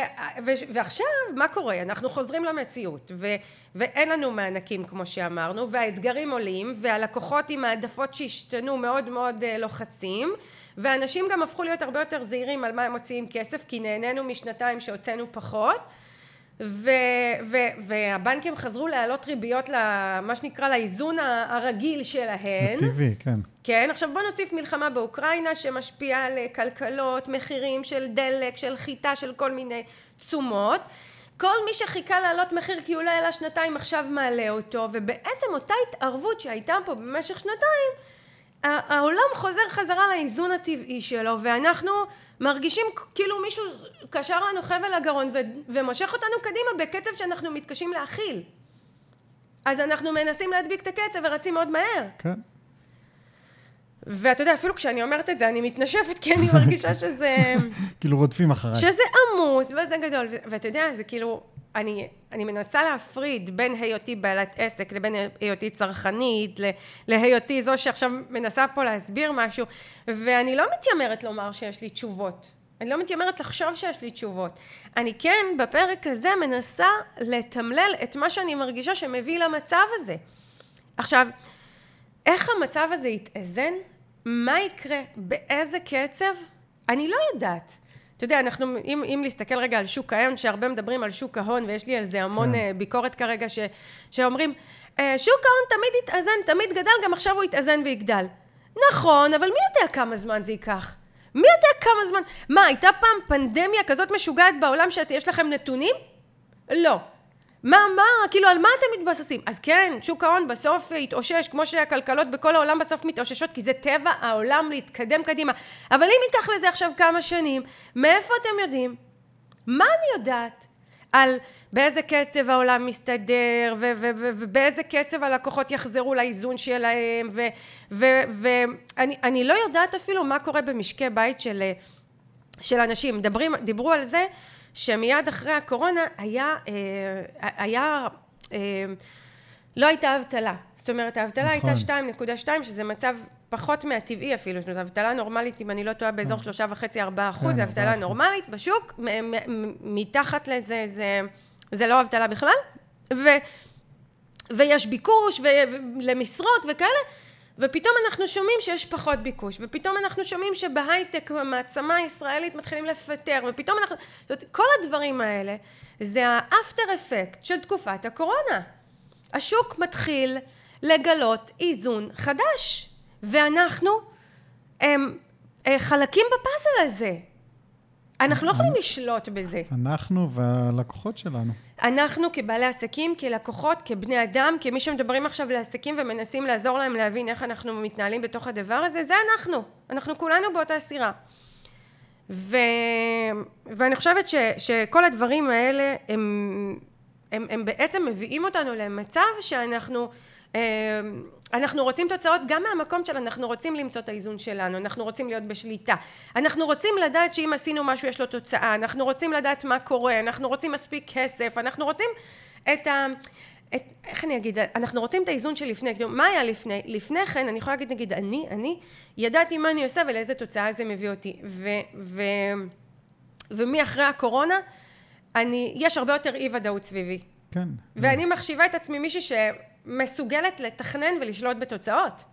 ו- ועכשיו, מה קורה? אנחנו חוזרים למציאות, ו- ואין לנו מענקים, כמו שאמרנו, והאתגרים עולים, והלקוחות עם העדפות שהשתנו מאוד מאוד אה, לוחצים, ואנשים גם הפכו להיות הרבה יותר זהירים על מה הם מוציאים כסף, כי נהנינו משנתיים שהוצאנו פחות. ו, ו, והבנקים חזרו להעלות ריביות למה שנקרא לאיזון הרגיל שלהן. טבעי, כן. כן, עכשיו בוא נוסיף מלחמה באוקראינה שמשפיעה על כלכלות, מחירים של דלק, של חיטה, של כל מיני תשומות. כל מי שחיכה להעלות מחיר כי הוא לא העלה שנתיים עכשיו מעלה אותו, ובעצם אותה התערבות שהייתה פה במשך שנתיים, העולם חוזר חזרה לאיזון הטבעי שלו, ואנחנו מרגישים כאילו מישהו קשר לנו חבל לגרון ו- ומושך אותנו קדימה בקצב שאנחנו מתקשים להכיל. אז אנחנו מנסים להדביק את הקצב ורצים מאוד מהר. כן. ואתה יודע, אפילו כשאני אומרת את זה, אני מתנשפת, כי אני מרגישה שזה... כאילו רודפים אחריי. שזה עמוס, וזה גדול. ואתה יודע, זה כאילו, אני, אני מנסה להפריד בין היותי בעלת עסק לבין היותי צרכנית, להיותי זו שעכשיו מנסה פה להסביר משהו, ואני לא מתיימרת לומר שיש לי תשובות. אני לא מתיימרת לחשוב שיש לי תשובות. אני כן, בפרק הזה, מנסה לתמלל את מה שאני מרגישה שמביא למצב הזה. עכשיו, איך המצב הזה יתאזן? מה יקרה? באיזה קצב? אני לא יודעת. אתה יודע, אנחנו, אם, אם להסתכל רגע על שוק ההון, שהרבה מדברים על שוק ההון, ויש לי על זה המון כן. uh, ביקורת כרגע, ש, שאומרים, uh, שוק ההון תמיד יתאזן, תמיד גדל, גם עכשיו הוא יתאזן ויגדל. נכון, אבל מי יודע כמה זמן זה ייקח? מי יודע כמה זמן? מה, הייתה פעם פנדמיה כזאת משוגעת בעולם שיש לכם נתונים? לא. מה, מה, כאילו על מה אתם מתבססים? אז כן, שוק ההון בסוף יתאושש, כמו שהכלכלות בכל העולם בסוף מתאוששות, כי זה טבע העולם להתקדם קדימה. אבל אם ייקח לזה עכשיו כמה שנים, מאיפה אתם יודעים? מה אני יודעת? על באיזה קצב העולם מסתדר, ובאיזה קצב הלקוחות יחזרו לאיזון שלהם, ואני לא יודעת אפילו מה קורה במשקי בית של, של אנשים. מדברים, דיברו על זה שמיד אחרי הקורונה היה, אה, היה אה, לא הייתה אבטלה. זאת אומרת, האבטלה נכון. הייתה 2.2, שזה מצב פחות מהטבעי אפילו, זאת אומרת, אבטלה נורמלית, אם אני לא טועה, באזור כן. שלושה וחצי, ארבעה אחוז, כן, זה אבטלה נורמלית בשוק, מתחת לזה, זה, זה לא אבטלה בכלל, ו, ויש ביקוש למשרות וכאלה, ופתאום אנחנו שומעים שיש פחות ביקוש, ופתאום אנחנו שומעים שבהייטק המעצמה הישראלית מתחילים לפטר, ופתאום אנחנו... זאת אומרת, כל הדברים האלה זה האפטר אפקט של תקופת הקורונה. השוק מתחיל לגלות איזון חדש, ואנחנו הם, הם, חלקים בפאזל הזה. אנחנו לא יכולים לשלוט בזה. אנחנו והלקוחות שלנו. אנחנו כבעלי עסקים, כלקוחות, כבני אדם, כמי שמדברים עכשיו לעסקים ומנסים לעזור להם להבין איך אנחנו מתנהלים בתוך הדבר הזה, זה אנחנו. אנחנו כולנו באותה סירה. ו... ואני חושבת ש... שכל הדברים האלה הם, הם, הם בעצם מביאים אותנו למצב שאנחנו אה, אנחנו רוצים תוצאות גם מהמקום של אנחנו רוצים למצוא את האיזון שלנו, אנחנו רוצים להיות בשליטה, אנחנו רוצים לדעת שאם עשינו משהו יש לו תוצאה, אנחנו רוצים לדעת מה קורה, אנחנו רוצים מספיק כסף, אנחנו רוצים את ה... את, איך אני אגיד, אנחנו רוצים את האיזון שלפני, כאילו, מה היה לפני? לפני כן, אני יכולה להגיד, נגיד, אני, אני, ידעתי מה אני עושה ולאיזה תוצאה זה מביא אותי. ו, ו, ומאחרי הקורונה, אני, יש הרבה יותר אי ודאות סביבי. כן. ואני מחשיבה את עצמי מישהי מסוגלת לתכנן ולשלוט בתוצאות.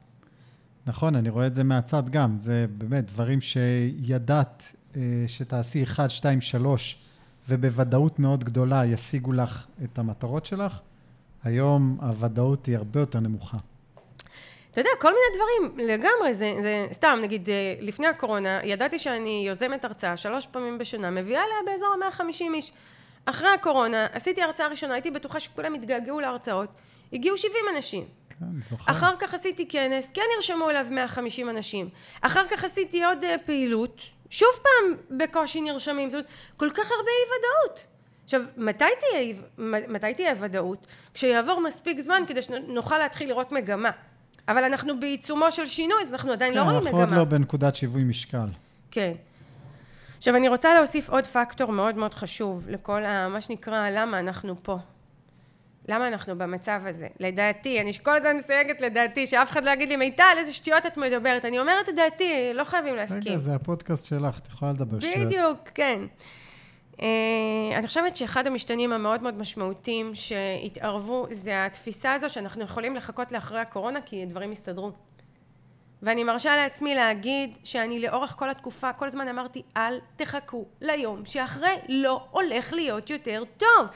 נכון, אני רואה את זה מהצד גם. זה באמת דברים שידעת אה, שתעשי 1, 2, 3, ובוודאות מאוד גדולה ישיגו לך את המטרות שלך. היום הוודאות היא הרבה יותר נמוכה. אתה יודע, כל מיני דברים, לגמרי, זה, זה סתם, נגיד, אה, לפני הקורונה, ידעתי שאני יוזמת הרצאה שלוש פעמים בשנה, מביאה אליה באזור ה-150 איש. אחרי הקורונה, עשיתי הרצאה ראשונה, הייתי בטוחה שכולם התגעגעו להרצאות, הגיעו 70 אנשים. כן, זוכר. אחר כך עשיתי כנס, כן נרשמו אליו 150 אנשים. אחר כך עשיתי עוד uh, פעילות, שוב פעם בקושי נרשמים. זאת אומרת, כל כך הרבה אי ודאות. עכשיו, מתי תהיה, מתי תהיה ודאות? כשיעבור מספיק זמן כדי שנוכל להתחיל לראות מגמה. אבל אנחנו בעיצומו של שינוי, אז אנחנו עדיין כן, לא רואים אנחנו מגמה. עוד לא בנקודת שיווי משקל. כן. עכשיו, אני רוצה להוסיף עוד פקטור מאוד מאוד חשוב לכל ה... מה שנקרא, למה אנחנו פה. למה אנחנו במצב הזה? לדעתי, אני כל הזמן מסייגת לדעתי, שאף אחד לא יגיד לי, מיטל, איזה שטויות את מדברת. אני אומרת את דעתי, לא חייבים להסכים. רגע, זה הפודקאסט שלך, את יכולה לדבר שטויות. בדיוק, כן. Uh, אני חושבת שאחד המשתנים המאוד מאוד משמעותיים שהתערבו זה התפיסה הזו שאנחנו יכולים לחכות לאחרי הקורונה כי דברים יסתדרו. ואני מרשה לעצמי להגיד שאני לאורך כל התקופה כל הזמן אמרתי אל תחכו ליום שאחרי לא הולך להיות יותר טוב.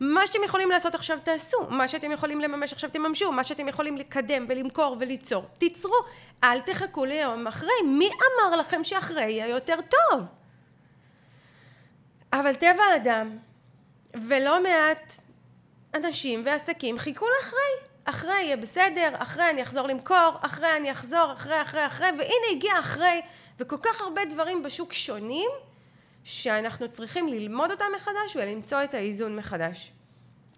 מה שאתם יכולים לעשות עכשיו תעשו, מה שאתם יכולים לממש עכשיו תממשו, מה שאתם יכולים לקדם ולמכור וליצור, תיצרו, אל תחכו ליום אחרי. מי אמר לכם שאחרי יהיה יותר טוב? אבל טבע האדם ולא מעט אנשים ועסקים חיכו לאחרי. אחרי יהיה בסדר, אחרי אני אחזור למכור, אחרי אני אחזור, אחרי, אחרי, אחרי, והנה הגיע אחרי, וכל כך הרבה דברים בשוק שונים, שאנחנו צריכים ללמוד אותם מחדש ולמצוא את האיזון מחדש.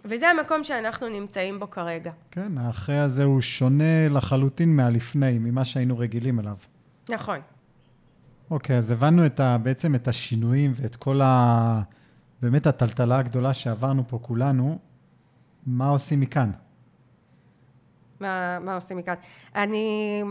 וזה המקום שאנחנו נמצאים בו כרגע. כן, האחרי הזה הוא שונה לחלוטין מהלפני, ממה שהיינו רגילים אליו. נכון. אוקיי, אז הבנו את ה, בעצם את השינויים ואת כל ה... באמת הטלטלה הגדולה שעברנו פה כולנו. מה עושים מכאן? מה, מה עושים מכאן? אני,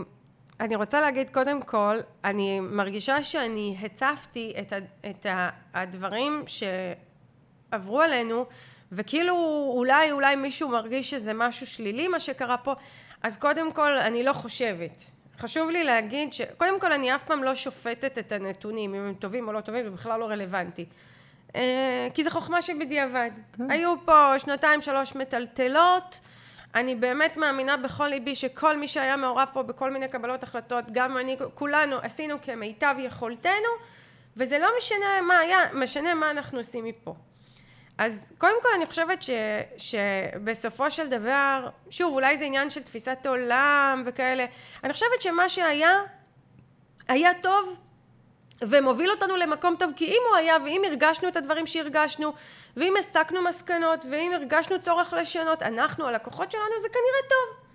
אני רוצה להגיד קודם כל, אני מרגישה שאני הצפתי את, ה, את ה, הדברים שעברו עלינו, וכאילו אולי אולי מישהו מרגיש שזה משהו שלילי מה שקרה פה, אז קודם כל אני לא חושבת. חשוב לי להגיד שקודם כל אני אף פעם לא שופטת את הנתונים, אם הם טובים או לא טובים, זה בכלל לא רלוונטי. אה, כי זו חוכמה שבדיעבד. כן. היו פה שנתיים שלוש מטלטלות, אני באמת מאמינה בכל ליבי שכל מי שהיה מעורב פה בכל מיני קבלות החלטות, גם אני, כולנו עשינו כמיטב יכולתנו, וזה לא משנה מה היה, משנה מה אנחנו עושים מפה. אז קודם כל אני חושבת ש, שבסופו של דבר, שוב אולי זה עניין של תפיסת עולם וכאלה, אני חושבת שמה שהיה, היה טוב ומוביל אותנו למקום טוב, כי אם הוא היה ואם הרגשנו את הדברים שהרגשנו ואם הסקנו מסקנות ואם הרגשנו צורך לשנות, אנחנו הלקוחות שלנו זה כנראה טוב.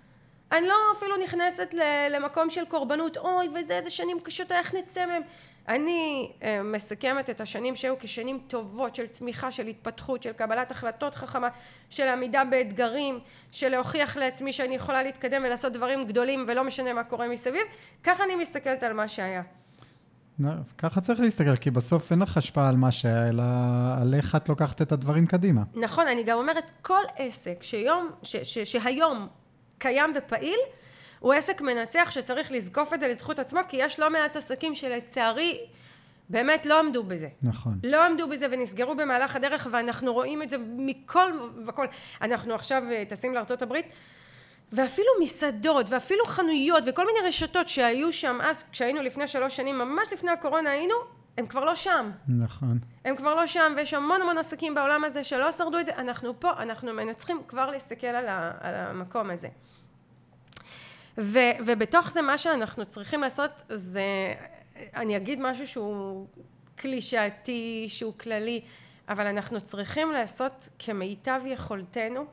אני לא אפילו נכנסת למקום של קורבנות, אוי וזה איזה שנים קשות, איך נצא מהם. אני uh, מסכמת את השנים שהיו כשנים טובות של צמיחה, של התפתחות, של קבלת החלטות חכמה, של עמידה באתגרים, של להוכיח לעצמי שאני יכולה להתקדם ולעשות דברים גדולים ולא משנה מה קורה מסביב, ככה אני מסתכלת על מה שהיה. ככה צריך להסתכל, כי בסוף אין לך השפעה על מה שהיה, אלא על איך את לוקחת את הדברים קדימה. נכון, אני גם אומרת, כל עסק שיום, ש, ש, שהיום קיים ופעיל, הוא עסק מנצח שצריך לזקוף את זה לזכות עצמו, כי יש לא מעט עסקים שלצערי באמת לא עמדו בזה. נכון. לא עמדו בזה ונסגרו במהלך הדרך, ואנחנו רואים את זה מכל וכל. אנחנו עכשיו אה, טסים לארצות הברית, ואפילו מסעדות, ואפילו חנויות, וכל מיני רשתות שהיו שם אז, כשהיינו לפני שלוש שנים, ממש לפני הקורונה היינו, הם כבר לא שם. נכון. הם כבר לא שם, ויש המון המון עסקים בעולם הזה שלא שרדו את זה. אנחנו פה, אנחנו מנצחים כבר להסתכל על, ה, על המקום הזה. ו, ובתוך זה מה שאנחנו צריכים לעשות זה, אני אגיד משהו שהוא קלישאתי, שהוא כללי, אבל אנחנו צריכים לעשות כמיטב יכולתנו,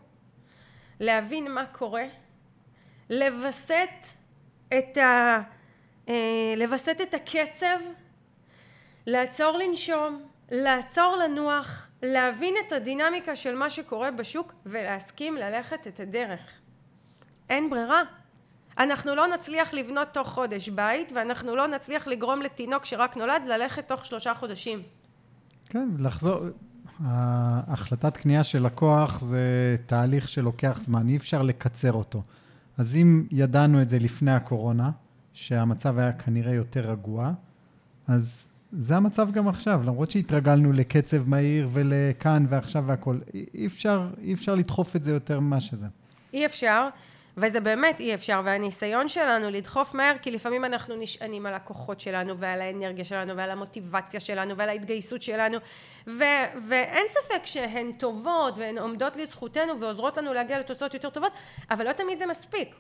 להבין מה קורה, לווסת את, ה, אה, לווסת את הקצב, לעצור לנשום, לעצור לנוח, להבין את הדינמיקה של מה שקורה בשוק ולהסכים ללכת את הדרך. אין ברירה. אנחנו לא נצליח לבנות תוך חודש בית ואנחנו לא נצליח לגרום לתינוק שרק נולד ללכת תוך שלושה חודשים. כן, לחזור, ההחלטת קנייה של לקוח זה תהליך שלוקח זמן, אי אפשר לקצר אותו. אז אם ידענו את זה לפני הקורונה, שהמצב היה כנראה יותר רגוע, אז זה המצב גם עכשיו, למרות שהתרגלנו לקצב מהיר ולכאן ועכשיו והכול. אי אי אפשר לדחוף את זה יותר ממה שזה. אי אפשר, וזה באמת אי אפשר, והניסיון שלנו לדחוף מהר, כי לפעמים אנחנו נשענים על הכוחות שלנו ועל האנרגיה שלנו ועל המוטיבציה שלנו ועל ההתגייסות שלנו, ו- ואין ספק שהן טובות והן עומדות לזכותנו ועוזרות לנו להגיע לתוצאות יותר טובות, אבל לא תמיד זה מספיק.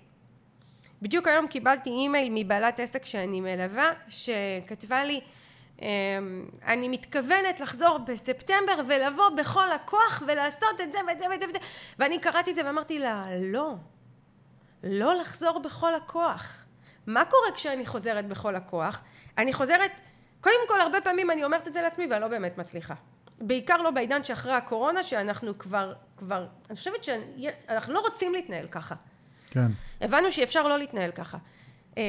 בדיוק היום קיבלתי אימייל מבעלת עסק שאני מלווה, שכתבה לי, אמ, אני מתכוונת לחזור בספטמבר ולבוא בכל הכוח ולעשות את זה ואת זה ואת זה ואת זה ואני קראתי את זה ואמרתי לה לא לא לחזור בכל הכוח מה קורה כשאני חוזרת בכל הכוח? אני חוזרת קודם כל הרבה פעמים אני אומרת את זה לעצמי ואני לא באמת מצליחה בעיקר לא בעידן שאחרי הקורונה שאנחנו כבר כבר אני חושבת שאנחנו לא רוצים להתנהל ככה כן. הבנו שאפשר לא להתנהל ככה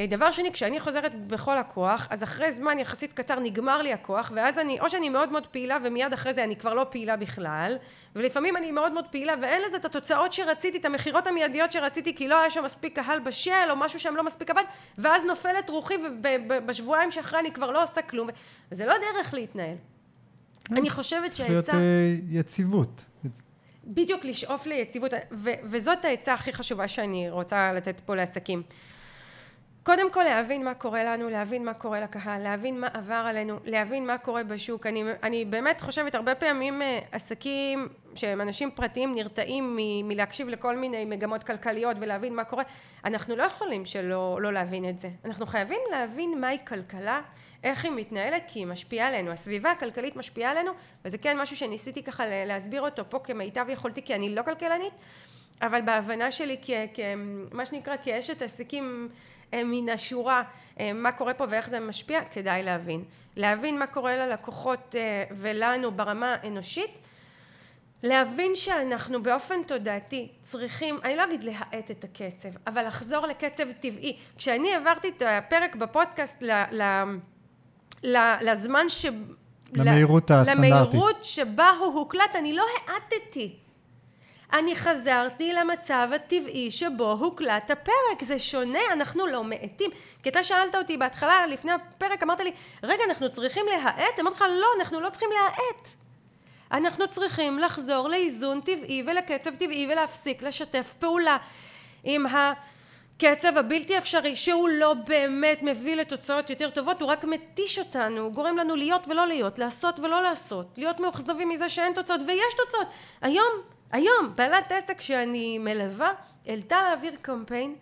דבר שני, כשאני חוזרת בכל הכוח, אז אחרי זמן יחסית קצר נגמר לי הכוח, ואז אני, או שאני מאוד מאוד פעילה ומיד אחרי זה אני כבר לא פעילה בכלל, ולפעמים אני מאוד מאוד פעילה ואין לזה את התוצאות שרציתי, את המכירות המיידיות שרציתי, כי לא היה שם מספיק קהל בשל, או משהו שם לא מספיק עבד, ואז נופלת רוחי, ובשבועיים שאחרי אני כבר לא עושה כלום, וזה לא דרך להתנהל. אני חושבת שהעצה... צריך להיות אה, יציבות. בדיוק לשאוף ליציבות, וזאת העצה הכי חשובה שאני רוצה לתת פה לעסקים. קודם כל להבין מה קורה לנו, להבין מה קורה לקהל, להבין מה עבר עלינו, להבין מה קורה בשוק. אני, אני באמת חושבת, הרבה פעמים אה, עסקים שהם אנשים פרטיים נרתעים מ, מלהקשיב לכל מיני מגמות כלכליות ולהבין מה קורה. אנחנו לא יכולים שלא לא להבין את זה. אנחנו חייבים להבין מהי כלכלה, איך היא מתנהלת, כי היא משפיעה עלינו. הסביבה הכלכלית משפיעה עלינו, וזה כן משהו שניסיתי ככה להסביר אותו פה כמיטב יכולתי, כי אני לא כלכלנית, אבל בהבנה שלי כמה שנקרא כאשת עסקים מן השורה אה, מה קורה פה ואיך זה משפיע, כדאי להבין. להבין מה קורה ללקוחות אה, ולנו ברמה האנושית, להבין שאנחנו באופן תודעתי צריכים, אני לא אגיד להאט את הקצב, אבל לחזור לקצב טבעי. כשאני העברתי את הפרק בפודקאסט ל, ל, ל, לזמן ש... למהירות הסטנדרטית. למהירות שבה הוא הוקלט, אני לא האטתי. אני חזרתי למצב הטבעי שבו הוקלט הפרק, זה שונה, אנחנו לא מאטים. כי אתה שאלת אותי בהתחלה, לפני הפרק, אמרת לי, רגע, אנחנו צריכים להאט? אמרתי לך, לא, אנחנו לא צריכים להאט. אנחנו צריכים לחזור לאיזון טבעי ולקצב טבעי ולהפסיק לשתף פעולה עם הקצב הבלתי אפשרי שהוא לא באמת מביא לתוצאות יותר טובות הוא רק מתיש אותנו הוא גורם לנו להיות ולא להיות לעשות ולא לעשות להיות מאוכזבים מזה שאין תוצאות ויש תוצאות היום היום בעלת עסק שאני מלווה העלתה להעביר קמפיין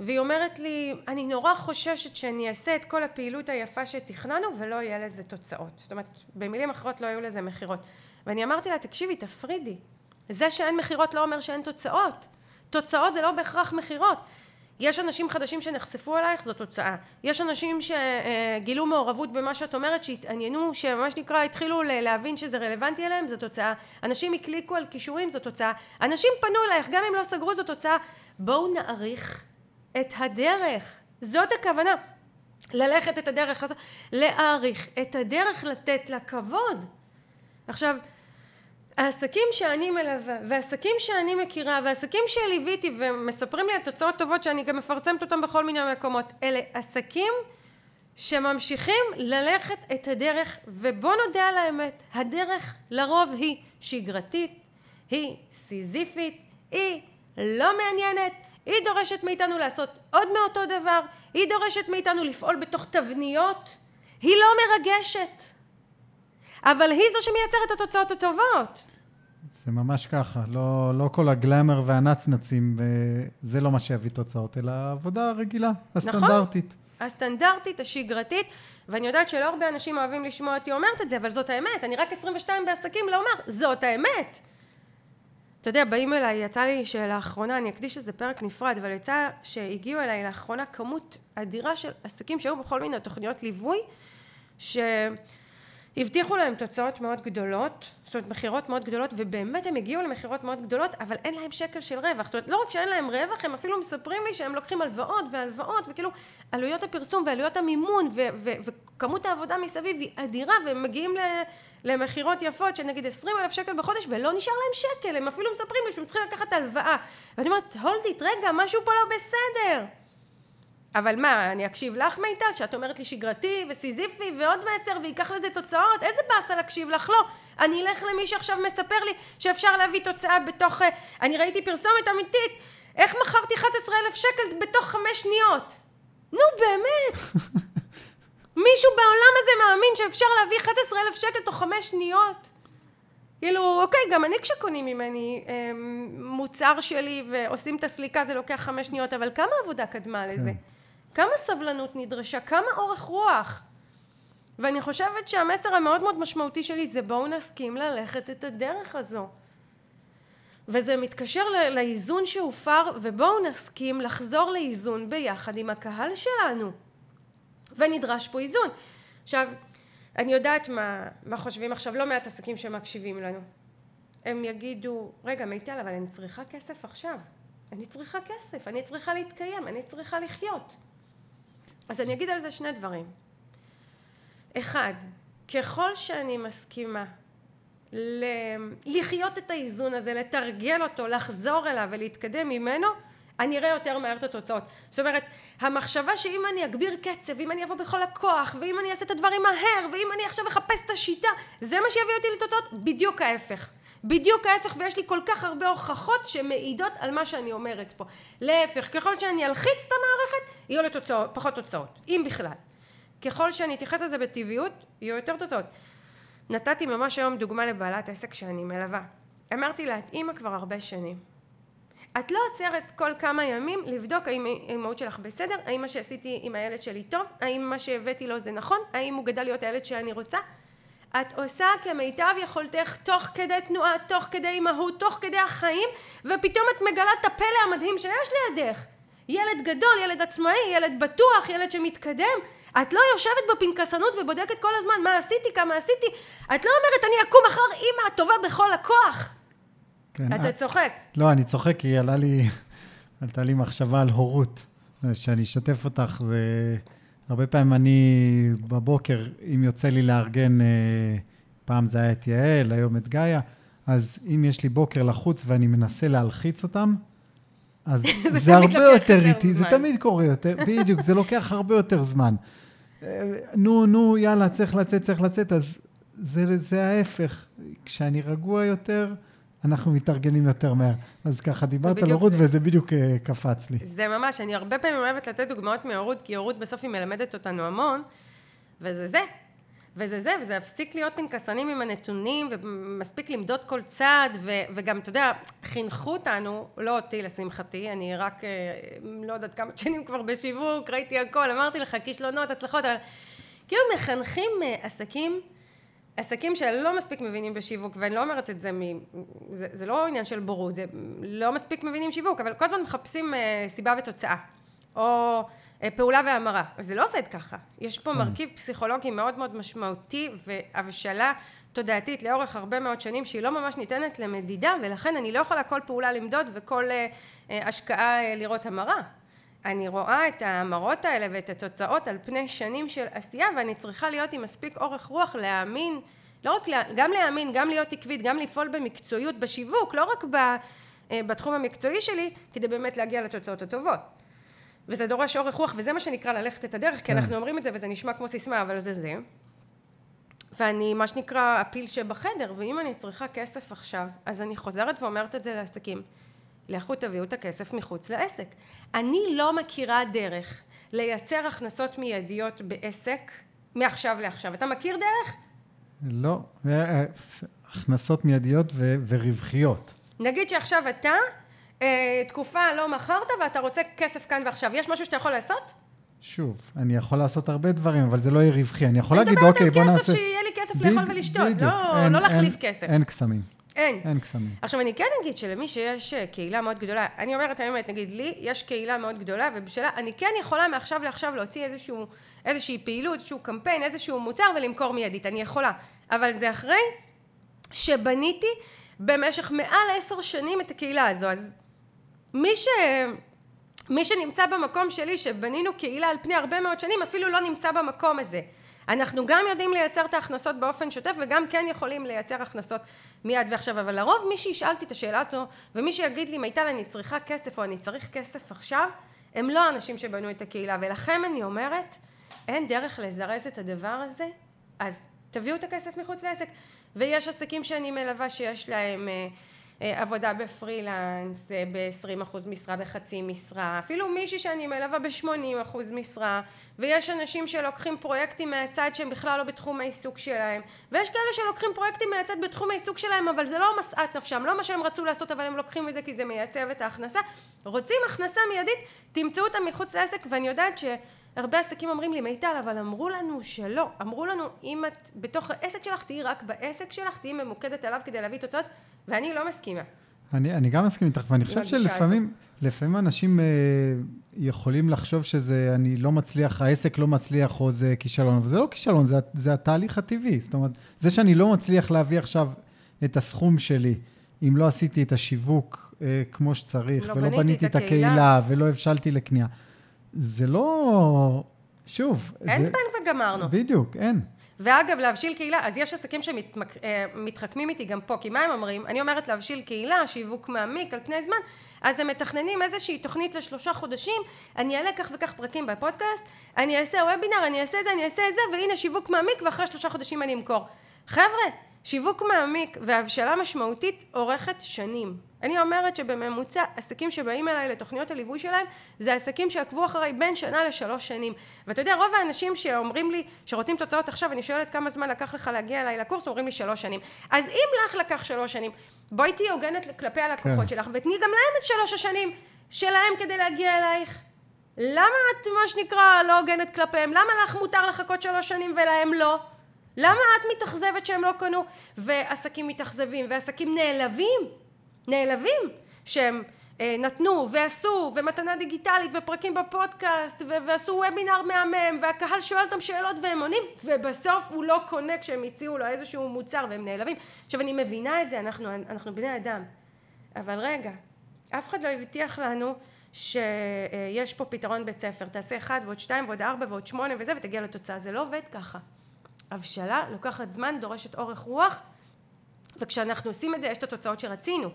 והיא אומרת לי אני נורא חוששת שאני אעשה את כל הפעילות היפה שתכננו ולא יהיה לזה תוצאות. זאת אומרת במילים אחרות לא יהיו לזה מכירות ואני אמרתי לה תקשיבי תפרידי. זה שאין מכירות לא אומר שאין תוצאות. תוצאות זה לא בהכרח מכירות יש אנשים חדשים שנחשפו אלייך? זו תוצאה. יש אנשים שגילו מעורבות במה שאת אומרת שהתעניינו שמה שנקרא התחילו להבין שזה רלוונטי אליהם? זו תוצאה. אנשים הקליקו על כישורים? זו תוצאה. אנשים פנו אלייך גם אם לא סגרו זו תוצאה. בואו נעריך את הדרך. זאת הכוונה. ללכת את הדרך להעריך את הדרך לתת לה כבוד. עכשיו העסקים שאני מלווה והעסקים שאני מכירה והעסקים שליוויתי ומספרים לי על תוצאות טובות שאני גם מפרסמת אותם בכל מיני מקומות אלה עסקים שממשיכים ללכת את הדרך ובוא נודה על האמת הדרך לרוב היא שגרתית היא סיזיפית היא לא מעניינת היא דורשת מאיתנו לעשות עוד מאותו דבר היא דורשת מאיתנו לפעול בתוך תבניות היא לא מרגשת אבל היא זו שמייצרת את התוצאות הטובות. זה ממש ככה, לא, לא כל הגלאמר והנצנצים, זה לא מה שיביא תוצאות, אלא העבודה הרגילה, הסטנדרטית. נכון, הסטנדרטית, השגרתית, ואני יודעת שלא הרבה אנשים אוהבים לשמוע אותי אומרת את זה, אבל זאת האמת, אני רק 22 בעסקים לומר, זאת האמת. אתה יודע, באים אליי, יצא לי שלאחרונה, אני אקדיש לזה פרק נפרד, אבל יצא שהגיעו אליי לאחרונה כמות אדירה של עסקים שהיו בכל מיני תוכניות ליווי, ש... הבטיחו להם תוצאות מאוד גדולות, זאת אומרת מכירות מאוד גדולות ובאמת הם הגיעו למכירות מאוד גדולות אבל אין להם שקל של רווח, זאת אומרת לא רק שאין להם רווח הם אפילו מספרים לי שהם לוקחים הלוואות והלוואות וכאילו עלויות הפרסום ועלויות המימון ו- ו- וכמות העבודה מסביב היא אדירה והם מגיעים למכירות יפות של נגיד עשרים אלף שקל בחודש ולא נשאר להם שקל הם אפילו מספרים לי שהם צריכים לקחת הלוואה. ואני אומרת הולדית רגע משהו פה לא בסדר אבל מה, אני אקשיב לך מיטל, שאת אומרת לי שגרתי וסיזיפי ועוד מסר וייקח לזה תוצאות? איזה באסה להקשיב לך? לא. אני אלך למי שעכשיו מספר לי שאפשר להביא תוצאה בתוך... אה, אני ראיתי פרסומת אמיתית איך מכרתי 11,000 שקל בתוך חמש שניות? נו באמת. מישהו בעולם הזה מאמין שאפשר להביא 11,000 שקל תוך חמש שניות? כאילו, אוקיי, גם אני כשקונים ממני אה, מוצר שלי ועושים את הסליקה זה לוקח חמש שניות, אבל כמה עבודה קדמה לזה? כן. כמה סבלנות נדרשה? כמה אורך רוח? ואני חושבת שהמסר המאוד מאוד משמעותי שלי זה בואו נסכים ללכת את הדרך הזו. וזה מתקשר לאיזון שהופר, ובואו נסכים לחזור לאיזון ביחד עם הקהל שלנו. ונדרש פה איזון. עכשיו, אני יודעת מה, מה חושבים עכשיו לא מעט עסקים שמקשיבים לנו. הם יגידו, רגע מיטל, אבל אני צריכה כסף עכשיו. אני צריכה כסף, אני צריכה להתקיים, אני צריכה לחיות. אז אני אגיד על זה שני דברים. אחד, ככל שאני מסכימה ל- לחיות את האיזון הזה, לתרגל אותו, לחזור אליו ולהתקדם ממנו, אני אראה יותר מהר את התוצאות. זאת אומרת, המחשבה שאם אני אגביר קצב, ואם אני אבוא בכל הכוח, ואם אני אעשה את הדברים מהר, ואם אני עכשיו אחפש את השיטה, זה מה שיביא אותי לתוצאות? בדיוק ההפך. בדיוק ההפך, ויש לי כל כך הרבה הוכחות שמעידות על מה שאני אומרת פה. להפך, ככל שאני אלחיץ את המערכת, יהיו לי תוצאות, פחות תוצאות, אם בכלל. ככל שאני אתייחס לזה בטבעיות, יהיו יותר תוצאות. נתתי ממש היום דוגמה לבעלת עסק שאני מלווה. אמרתי לה, את אימא כבר הרבה שנים. את לא עוצרת כל כמה ימים לבדוק האם האימהות שלך בסדר, האם מה שעשיתי עם הילד שלי טוב, האם מה שהבאתי לו זה נכון, האם הוא גדל להיות הילד שאני רוצה. את עושה כמיטב יכולתך תוך כדי תנועה, תוך כדי אימהות, תוך כדי החיים, ופתאום את מגלה את הפלא המדהים שיש לידך. ילד גדול, ילד עצמאי, ילד בטוח, ילד שמתקדם. את לא יושבת בפנקסנות ובודקת כל הזמן מה עשיתי, כמה עשיתי. את לא אומרת אני אקום מחר אימא הטובה בכל הכוח. כן, אתה אה, צוחק. לא, אני צוחק כי עלה לי, עלתה לי מחשבה על הורות. שאני אשתף אותך, זה... הרבה פעמים אני בבוקר, אם יוצא לי לארגן, אה, פעם זה היה את יעל, היום את גאיה, אז אם יש לי בוקר לחוץ ואני מנסה להלחיץ אותם, אז זה זה, הרבה יותר איטי, זה. תמיד קורה יותר, בדיוק, זה לוקח הרבה יותר זמן. אה, נו, נו, יאללה, צריך לצאת, צריך לצאת, אז זה, זה ההפך. כשאני רגוע יותר, אנחנו מתארגנים יותר מהר. אז ככה, דיברת על הורות, זה. וזה בדיוק אה, קפץ לי. זה ממש, אני הרבה פעמים אוהבת לתת דוגמאות מהורות, כי הורות בסוף היא מלמדת אותנו המון, וזה זה. וזה זה, וזה הפסיק להיות פנקסנים עם הנתונים, ומספיק למדוד כל צעד, ו, וגם, אתה יודע, חינכו אותנו, לא אותי לשמחתי, אני רק, אה, לא יודעת כמה שנים כבר בשיווק, ראיתי הכל, אמרתי לך, כישלונות, הצלחות, אבל כאילו מחנכים אה, עסקים, עסקים שלא מספיק מבינים בשיווק, ואני לא אומרת את זה, מ... זה, זה לא עניין של בורות, זה לא מספיק מבינים שיווק, אבל כל הזמן מחפשים אה, סיבה ותוצאה, או אה, פעולה והמרה, וזה לא עובד ככה. יש פה מרכיב פסיכולוגי מאוד מאוד משמעותי, והבשלה תודעתית לאורך הרבה מאוד שנים, שהיא לא ממש ניתנת למדידה, ולכן אני לא יכולה כל פעולה למדוד וכל אה, אה, השקעה אה, לראות המרה. אני רואה את ההמרות האלה ואת התוצאות על פני שנים של עשייה ואני צריכה להיות עם מספיק אורך רוח להאמין, לא רק, לה, גם להאמין, גם להיות עקבית, גם לפעול במקצועיות בשיווק, לא רק ב, אה, בתחום המקצועי שלי, כדי באמת להגיע לתוצאות הטובות. וזה דורש אורך רוח וזה מה שנקרא ללכת את הדרך, כי כן. אנחנו אומרים את זה וזה נשמע כמו סיסמה, אבל זה זה. ואני מה שנקרא הפיל שבחדר, ואם אני צריכה כסף עכשיו, אז אני חוזרת ואומרת את זה לעסקים. לכו תביאו את הכסף מחוץ לעסק. אני לא מכירה דרך לייצר הכנסות מיידיות בעסק מעכשיו לעכשיו. אתה מכיר דרך? לא, אה, אה, הכנסות מיידיות ו- ורווחיות. נגיד שעכשיו אתה אה, תקופה לא מכרת ואתה רוצה כסף כאן ועכשיו. יש משהו שאתה יכול לעשות? שוב, אני יכול לעשות הרבה דברים, אבל זה לא יהיה רווחי. אני יכול אני להגיד, מדברת אוקיי, על בוא כסף נעשה... שיהיה לי כסף לאכול ולשתות, בדיוק. לא, אין- לא להחליף אין- כסף. אין קסמים, אין. אין קסמים. עכשיו אני כן אגיד שלמי שיש אה, קהילה מאוד גדולה, אני אומרת האמת, נגיד לי יש קהילה מאוד גדולה ובשלה אני כן יכולה מעכשיו לעכשיו להוציא איזשהו, איזושהי פעילות, איזשהו קמפיין, איזשהו מוצר ולמכור מיידית, אני יכולה, אבל זה אחרי שבניתי במשך מעל עשר שנים את הקהילה הזו, אז מי ש... מי שנמצא במקום שלי שבנינו קהילה על פני הרבה מאוד שנים אפילו לא נמצא במקום הזה. אנחנו גם יודעים לייצר את ההכנסות באופן שוטף וגם כן יכולים לייצר הכנסות מיד ועכשיו אבל לרוב מי שישאל אותי את השאלה הזו ומי שיגיד לי מיטל אני צריכה כסף או אני צריך כסף עכשיו הם לא האנשים שבנו את הקהילה. ולכם אני אומרת אין דרך לזרז את הדבר הזה? אז תביאו את הכסף מחוץ לעסק. ויש עסקים שאני מלווה שיש להם אה, עבודה בפרילנס, אה, ב-20% משרה, בחצי משרה, אפילו מישהי שאני מלווה ב-80% משרה, ויש אנשים שלוקחים פרויקטים מהצד שהם בכלל לא בתחום העיסוק שלהם, ויש כאלה שלוקחים פרויקטים מהצד בתחום העיסוק שלהם, אבל זה לא משאת נפשם, לא מה שהם רצו לעשות, אבל הם לוקחים את זה כי זה מייצב את ההכנסה. רוצים הכנסה מיידית, תמצאו אותם מחוץ לעסק, ואני יודעת ש... הרבה עסקים אומרים לי, מיטל, אבל אמרו לנו שלא. אמרו לנו, אם את בתוך העסק שלך, תהיי רק בעסק שלך, תהיי ממוקדת עליו כדי להביא תוצאות, ואני לא מסכימה. אני, אני גם מסכים איתך, ואני חושב שלפעמים לפעמים אנשים אה, יכולים לחשוב שזה, אני לא מצליח, העסק לא מצליח או זה כישלון, אבל זה לא כישלון, זה, זה התהליך הטבעי. זאת אומרת, זה שאני לא מצליח להביא עכשיו את הסכום שלי, אם לא עשיתי את השיווק אה, כמו שצריך, לא ולא בניתי את, את הקהילה, ולא הבשלתי לקנייה. זה לא... שוב. אין זה... זמן וגמרנו. בדיוק, אין. ואגב, להבשיל קהילה, אז יש עסקים שמתחכמים אה, איתי גם פה, כי מה הם אומרים? אני אומרת להבשיל קהילה, שיווק מעמיק על פני זמן, אז הם מתכננים איזושהי תוכנית לשלושה חודשים, אני אעלה כך וכך פרקים בפודקאסט, אני אעשה וובינר, אני אעשה זה, אני אעשה זה, והנה שיווק מעמיק, ואחרי שלושה חודשים אני אמכור. חבר'ה, שיווק מעמיק והבשלה משמעותית אורכת שנים. אני אומרת שבממוצע עסקים שבאים אליי לתוכניות הליווי שלהם זה עסקים שעקבו אחריי בין שנה לשלוש שנים. ואתה יודע רוב האנשים שאומרים לי שרוצים תוצאות עכשיו אני שואלת כמה זמן לקח לך להגיע אליי לקורס אומרים לי שלוש שנים. אז אם לך לקח שלוש שנים בואי תהיי הוגנת כלפי הלקוחות כן. שלך ותני גם להם את שלוש השנים שלהם כדי להגיע אלייך. למה את מה שנקרא לא הוגנת כלפיהם? למה לך מותר לחכות שלוש שנים ולהם לא למה את מתאכזבת שהם לא קנו? ועסקים מתאכזבים ועסקים נעלבים נעלבים שהם אה, נתנו ועשו ומתנה דיגיטלית ופרקים בפודקאסט ו- ועשו וובינר מהמם והקהל שואל אותם שאלות והם עונים ובסוף הוא לא קונה כשהם הציעו לו איזשהו מוצר והם נעלבים. עכשיו אני מבינה את זה אנחנו, אנחנו בני אדם. אבל רגע אף אחד לא הבטיח לנו שיש פה פתרון בית ספר. תעשה אחד ועוד שתיים ועוד ארבע ועוד שמונה וזה ותגיע לתוצאה. זה לא עובד ככה הבשלה לוקחת זמן דורשת אורך רוח וכשאנחנו עושים את זה יש את התוצאות שרצינו.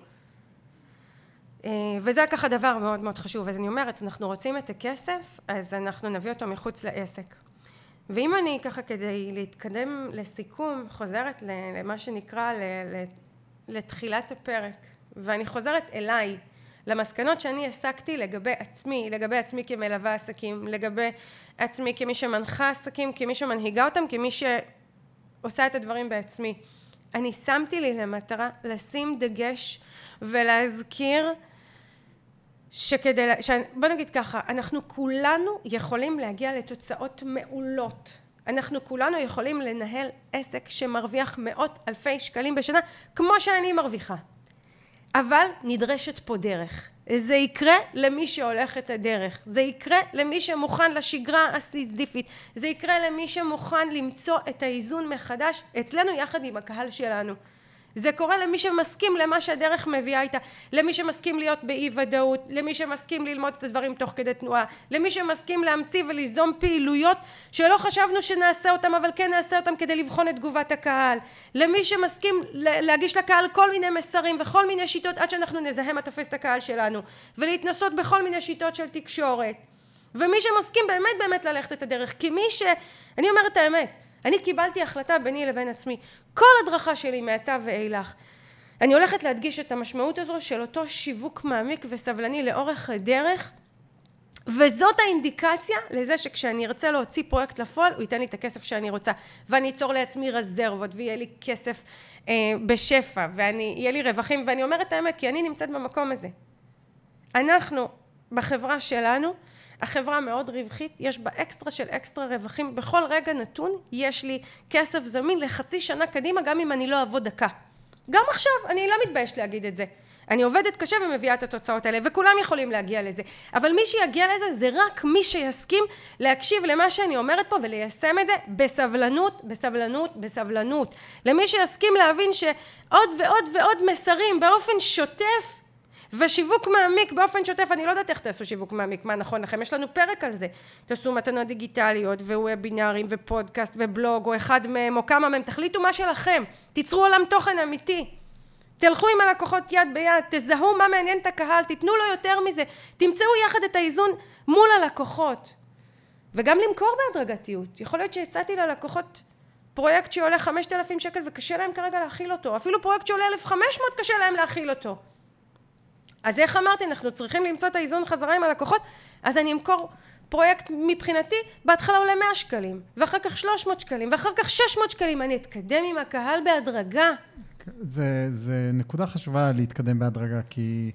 אה, וזה ככה דבר מאוד מאוד חשוב. אז אני אומרת אנחנו רוצים את הכסף אז אנחנו נביא אותו מחוץ לעסק. ואם אני ככה כדי להתקדם לסיכום חוזרת למה שנקרא לתחילת הפרק ואני חוזרת אליי למסקנות שאני הסקתי לגבי עצמי, לגבי עצמי כמלווה עסקים, לגבי עצמי כמי שמנחה עסקים, כמי שמנהיגה אותם, כמי שעושה את הדברים בעצמי. אני שמתי לי למטרה לשים דגש ולהזכיר שכדי, ש... בוא נגיד ככה, אנחנו כולנו יכולים להגיע לתוצאות מעולות. אנחנו כולנו יכולים לנהל עסק שמרוויח מאות אלפי שקלים בשנה, כמו שאני מרוויחה. אבל נדרשת פה דרך. זה יקרה למי שהולך את הדרך, זה יקרה למי שמוכן לשגרה הסיזיפית, זה יקרה למי שמוכן למצוא את האיזון מחדש אצלנו יחד עם הקהל שלנו. זה קורה למי שמסכים למה שהדרך מביאה איתה, למי שמסכים להיות באי ודאות, למי שמסכים ללמוד את הדברים תוך כדי תנועה, למי שמסכים להמציא וליזום פעילויות שלא חשבנו שנעשה אותם אבל כן נעשה אותם כדי לבחון את תגובת הקהל, למי שמסכים להגיש לקהל כל מיני מסרים וכל מיני שיטות עד שאנחנו נזהה מה תופס את הקהל שלנו ולהתנסות בכל מיני שיטות של תקשורת. ומי שמסכים באמת באמת ללכת את הדרך כי מי ש... אני אומרת האמת אני קיבלתי החלטה ביני לבין עצמי. כל הדרכה שלי מעתה ואילך. אני הולכת להדגיש את המשמעות הזו של אותו שיווק מעמיק וסבלני לאורך הדרך וזאת האינדיקציה לזה שכשאני ארצה להוציא פרויקט לפועל הוא ייתן לי את הכסף שאני רוצה. ואני אצור לעצמי רזרבות ויהיה לי כסף אה, בשפע ואני יהיה לי רווחים. ואני אומרת האמת כי אני נמצאת במקום הזה. אנחנו בחברה שלנו החברה מאוד רווחית, יש בה אקסטרה של אקסטרה רווחים, בכל רגע נתון יש לי כסף זמין לחצי שנה קדימה גם אם אני לא אעבוד דקה. גם עכשיו, אני לא מתביישת להגיד את זה. אני עובדת קשה ומביאה את התוצאות האלה וכולם יכולים להגיע לזה אבל מי שיגיע לזה זה רק מי שיסכים להקשיב למה שאני אומרת פה וליישם את זה בסבלנות בסבלנות בסבלנות למי שיסכים להבין שעוד ועוד ועוד מסרים באופן שוטף ושיווק מעמיק באופן שוטף אני לא יודעת איך תעשו שיווק מעמיק מה נכון לכם? יש לנו פרק על זה. תעשו מתנות דיגיטליות ווובינארים ופודקאסט ובלוג או אחד מהם או כמה מהם תחליטו מה שלכם. תיצרו עולם תוכן אמיתי. תלכו עם הלקוחות יד ביד תזהו מה מעניין את הקהל תיתנו לו יותר מזה. תמצאו יחד את האיזון מול הלקוחות. וגם למכור בהדרגתיות. יכול להיות שהצעתי ללקוחות פרויקט שעולה 5,000 שקל וקשה להם כרגע להכיל אותו, אפילו פרויקט שעולה 1,500 קשה להם להכיל אותו. אז איך אמרתי, אנחנו צריכים למצוא את האיזון חזרה עם הלקוחות, אז אני אמכור פרויקט מבחינתי, בהתחלה עולה 100 שקלים, ואחר כך 300 שקלים, ואחר כך 600 שקלים, אני אתקדם עם הקהל בהדרגה. זה, זה נקודה חשובה להתקדם בהדרגה, כי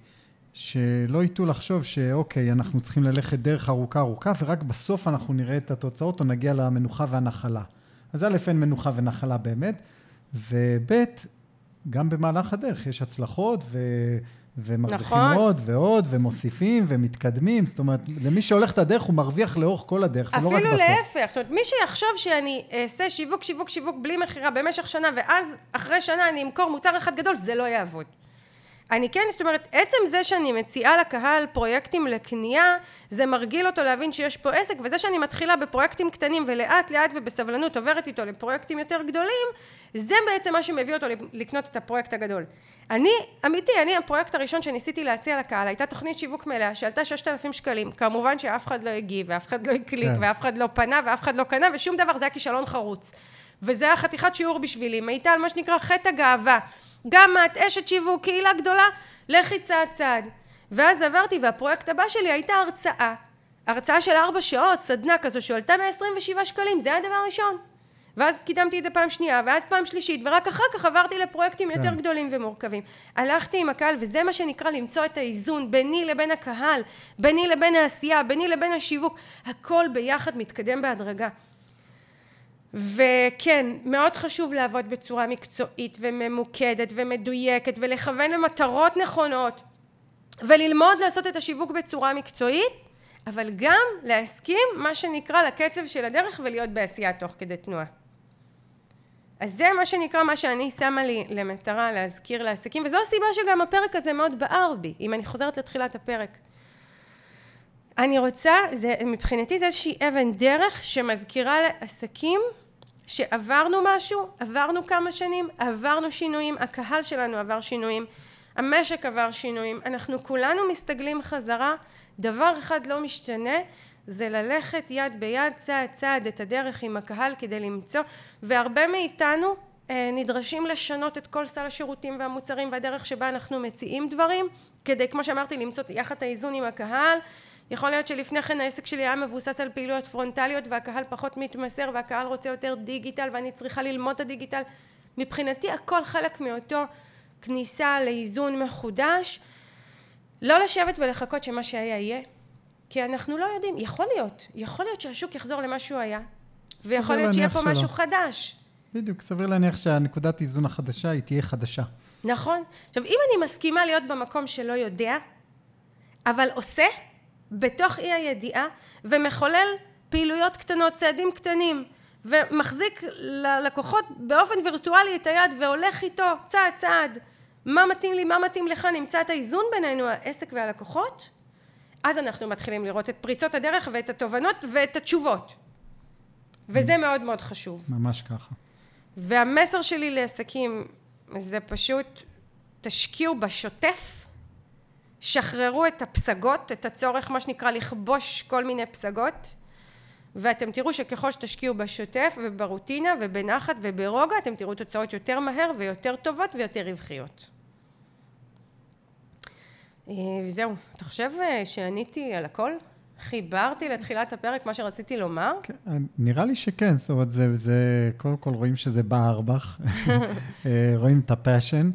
שלא יטעו לחשוב שאוקיי, אנחנו צריכים ללכת דרך ארוכה ארוכה, ורק בסוף אנחנו נראה את התוצאות או נגיע למנוחה והנחלה. אז א', אין מנוחה ונחלה באמת, וב', גם במהלך הדרך יש הצלחות ו... ומרוויחים נכון. עוד ועוד, ומוסיפים ומתקדמים. זאת אומרת, למי שהולך את הדרך, הוא מרוויח לאורך כל הדרך, ולא רק בסוף. אפילו להפך. זאת אומרת, מי שיחשוב שאני אעשה שיווק, שיווק, שיווק בלי מכירה במשך שנה, ואז אחרי שנה אני אמכור מוצר אחד גדול, זה לא יעבוד. אני כן, זאת אומרת, עצם זה שאני מציעה לקהל פרויקטים לקנייה, זה מרגיל אותו להבין שיש פה עסק, וזה שאני מתחילה בפרויקטים קטנים ולאט לאט ובסבלנות עוברת איתו לפרויקטים יותר גדולים, זה בעצם מה שמביא אותו לקנות את הפרויקט הגדול. אני, אמיתי, אני הפרויקט הראשון שניסיתי להציע לקהל, הייתה תוכנית שיווק מלאה שעלתה ששת אלפים שקלים. כמובן שאף אחד לא הגיב, ואף אחד לא הקליק, כן. ואף אחד לא פנה, ואף אחד לא קנה, ושום דבר, זה היה כישלון חרוץ. וזה היה חתיכת שיעור בשבילי, מעיטה על מה שנקרא חטא הגאווה. גם את אשת שיווק, קהילה גדולה, לכי צעד צעד. ואז עברתי, והפרויקט הבא שלי הייתה הרצאה. הרצאה של ארבע שעות, סדנה כזו שעלתה 127 שקלים, זה היה הדבר הראשון. ואז קידמתי את זה פעם שנייה, ואז פעם שלישית, ורק אחר כך עברתי לפרויקטים כן. יותר גדולים ומורכבים. הלכתי עם הקהל, וזה מה שנקרא למצוא את האיזון ביני לבין הקהל, ביני לבין העשייה, ביני לבין השיווק, הכל ביחד מתקדם בהדרגה. וכן, מאוד חשוב לעבוד בצורה מקצועית וממוקדת ומדויקת ולכוון למטרות נכונות וללמוד לעשות את השיווק בצורה מקצועית, אבל גם להסכים מה שנקרא לקצב של הדרך ולהיות בעשייה תוך כדי תנועה. אז זה מה שנקרא מה שאני שמה לי למטרה להזכיר לעסקים וזו הסיבה שגם הפרק הזה מאוד בער בי אם אני חוזרת לתחילת הפרק אני רוצה, זה, מבחינתי זה איזושהי אבן דרך שמזכירה לעסקים שעברנו משהו, עברנו כמה שנים, עברנו שינויים, הקהל שלנו עבר שינויים, המשק עבר שינויים, אנחנו כולנו מסתגלים חזרה, דבר אחד לא משתנה, זה ללכת יד ביד, צעד צעד את הדרך עם הקהל כדי למצוא, והרבה מאיתנו אה, נדרשים לשנות את כל סל השירותים והמוצרים והדרך שבה אנחנו מציעים דברים, כדי כמו שאמרתי למצוא יחד את האיזון עם הקהל יכול להיות שלפני כן העסק שלי היה מבוסס על פעילויות פרונטליות והקהל פחות מתמסר והקהל רוצה יותר דיגיטל ואני צריכה ללמוד את הדיגיטל. מבחינתי הכל חלק מאותו כניסה לאיזון מחודש. לא לשבת ולחכות שמה שהיה יהיה כי אנחנו לא יודעים, יכול להיות, יכול להיות שהשוק יחזור למה שהוא היה ויכול להיות שיהיה פה שלא. משהו חדש. בדיוק, סביר להניח שהנקודת איזון החדשה היא תהיה חדשה. נכון, עכשיו אם אני מסכימה להיות במקום שלא יודע אבל עושה בתוך אי הידיעה ומחולל פעילויות קטנות, צעדים קטנים ומחזיק ללקוחות באופן וירטואלי את היד והולך איתו צעד צעד מה מתאים לי, מה מתאים לך, נמצא את האיזון בינינו, העסק והלקוחות אז אנחנו מתחילים לראות את פריצות הדרך ואת התובנות ואת התשובות וזה מאוד מאוד חשוב. ממש ככה. והמסר שלי לעסקים זה פשוט תשקיעו בשוטף שחררו את הפסגות, את הצורך מה שנקרא לכבוש כל מיני פסגות ואתם תראו שככל שתשקיעו בשוטף וברוטינה ובנחת וברוגע אתם תראו תוצאות יותר מהר ויותר טובות ויותר רווחיות. אה, וזהו, אתה חושב אה, שעניתי על הכל? חיברתי לתחילת הפרק מה שרציתי לומר? כן, נראה לי שכן, זאת אומרת, זה, זה קודם כל רואים שזה בער בך, אה, רואים את הפאשן.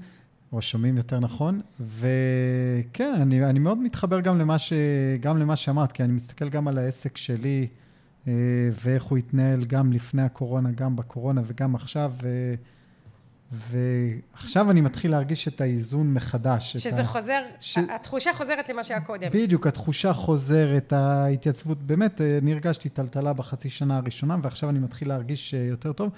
או שומעים יותר נכון, וכן, אני, אני מאוד מתחבר גם למה, ש, גם למה שאמרת, כי אני מסתכל גם על העסק שלי, אה, ואיך הוא התנהל גם לפני הקורונה, גם בקורונה וגם עכשיו, ו, ועכשיו אני מתחיל להרגיש את האיזון מחדש. שזה ה... חוזר, ש... התחושה חוזרת למה שהיה קודם. בדיוק, התחושה חוזרת, ההתייצבות, באמת, אה, אני הרגשתי טלטלה בחצי שנה הראשונה, ועכשיו אני מתחיל להרגיש אה, יותר טוב,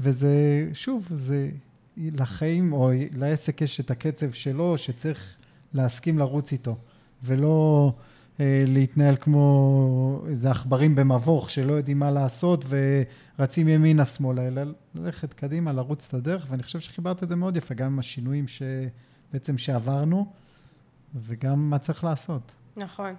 וזה, שוב, זה לחיים או לעסק יש את הקצב שלו, שצריך להסכים לרוץ איתו, ולא אה, להתנהל כמו איזה עכברים במבוך שלא יודעים מה לעשות ורצים ימינה-שמאלה, אלא ללכת קדימה, לרוץ את הדרך, ואני חושב שחיברת את זה מאוד יפה, גם עם השינויים שבעצם שעברנו, וגם מה צריך לעשות. נכון.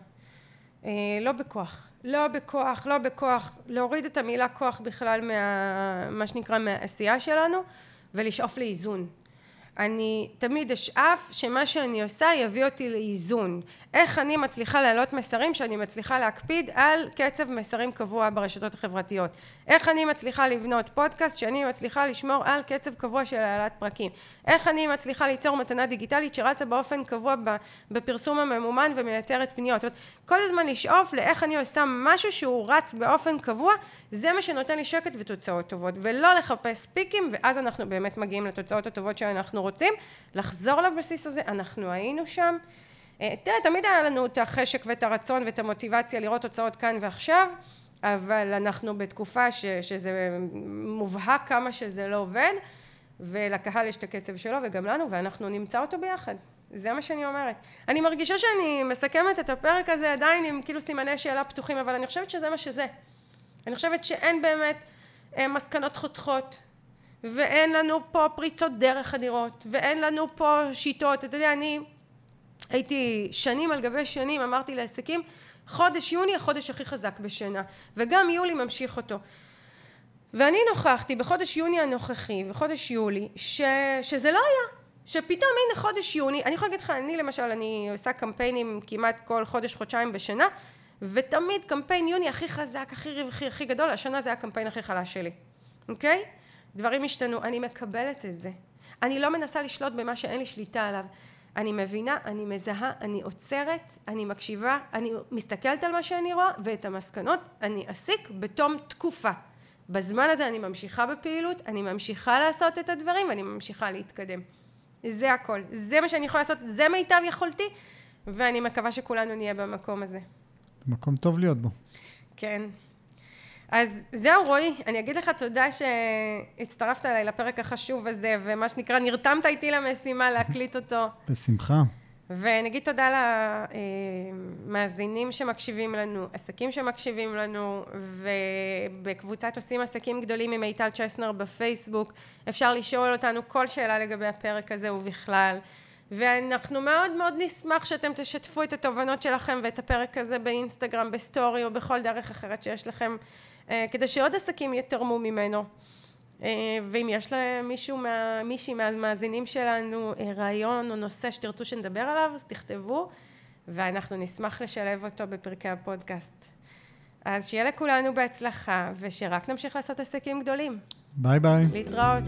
אה, לא בכוח. לא בכוח, לא בכוח. להוריד את המילה כוח בכלל מה... מה שנקרא מהעשייה שלנו, ולשאוף לאיזון. אני תמיד אשאף שמה שאני עושה יביא אותי לאיזון. איך אני מצליחה להעלות מסרים שאני מצליחה להקפיד על קצב מסרים קבוע ברשתות החברתיות. איך אני מצליחה לבנות פודקאסט שאני מצליחה לשמור על קצב קבוע של העלאת פרקים. איך אני מצליחה ליצור מתנה דיגיטלית שרצה באופן קבוע בפרסום הממומן ומייצרת פניות. זאת אומרת, כל הזמן לשאוף לאיך אני עושה משהו שהוא רץ באופן קבוע, זה מה שנותן לי שקט ותוצאות טובות. ולא לחפש פיקים, ואז אנחנו באמת מגיעים לתוצאות הטובות שאנחנו רוצים. לחזור לבסיס הזה, אנחנו היינו שם. אה, תראה, תמיד היה לנו את החשק ואת הרצון ואת המוטיבציה לראות תוצאות כאן ועכשיו, אבל אנחנו בתקופה ש, שזה מובהק כמה שזה לא עובד, ולקהל יש את הקצב שלו וגם לנו, ואנחנו נמצא אותו ביחד. זה מה שאני אומרת. אני מרגישה שאני מסכמת את הפרק הזה עדיין עם כאילו סימני שאלה פתוחים, אבל אני חושבת שזה מה שזה. אני חושבת שאין באמת אה, מסקנות חותכות, ואין לנו פה פריצות דרך אדירות, ואין לנו פה שיטות. אתה יודע, אני הייתי שנים על גבי שנים אמרתי לעסקים חודש יוני החודש הכי חזק בשנה וגם יולי ממשיך אותו. ואני נוכחתי בחודש יוני הנוכחי וחודש יולי ש, שזה לא היה. שפתאום הנה חודש יוני אני יכולה להגיד לך אני למשל אני עושה קמפיינים כמעט כל חודש חודשיים בשנה ותמיד קמפיין יוני הכי חזק הכי רווחי הכי גדול השנה זה הקמפיין הכי חלש שלי. אוקיי? דברים השתנו אני מקבלת את זה. אני לא מנסה לשלוט במה שאין לי שליטה עליו אני מבינה, אני מזהה, אני עוצרת, אני מקשיבה, אני מסתכלת על מה שאני רואה ואת המסקנות אני אסיק בתום תקופה. בזמן הזה אני ממשיכה בפעילות, אני ממשיכה לעשות את הדברים ואני ממשיכה להתקדם. זה הכל. זה מה שאני יכולה לעשות, זה מיטב יכולתי, ואני מקווה שכולנו נהיה במקום הזה. מקום טוב להיות בו. כן. אז זהו רועי, אני אגיד לך תודה שהצטרפת אליי לפרק החשוב הזה, ומה שנקרא נרתמת איתי למשימה להקליט אותו. בשמחה. ונגיד תודה למאזינים שמקשיבים לנו, עסקים שמקשיבים לנו, ובקבוצת עושים עסקים גדולים עם מיטל צ'סנר בפייסבוק, אפשר לשאול אותנו כל שאלה לגבי הפרק הזה ובכלל. ואנחנו מאוד מאוד נשמח שאתם תשתפו את התובנות שלכם ואת הפרק הזה באינסטגרם, בסטורי או בכל דרך אחרת שיש לכם כדי שעוד עסקים יתרמו ממנו. אה, ואם יש למישהו, מה, מישהי מהמאזינים שלנו אה, רעיון או נושא שתרצו שנדבר עליו, אז תכתבו, ואנחנו נשמח לשלב אותו בפרקי הפודקאסט. אז שיהיה לכולנו בהצלחה, ושרק נמשיך לעשות עסקים גדולים. ביי ביי. להתראות.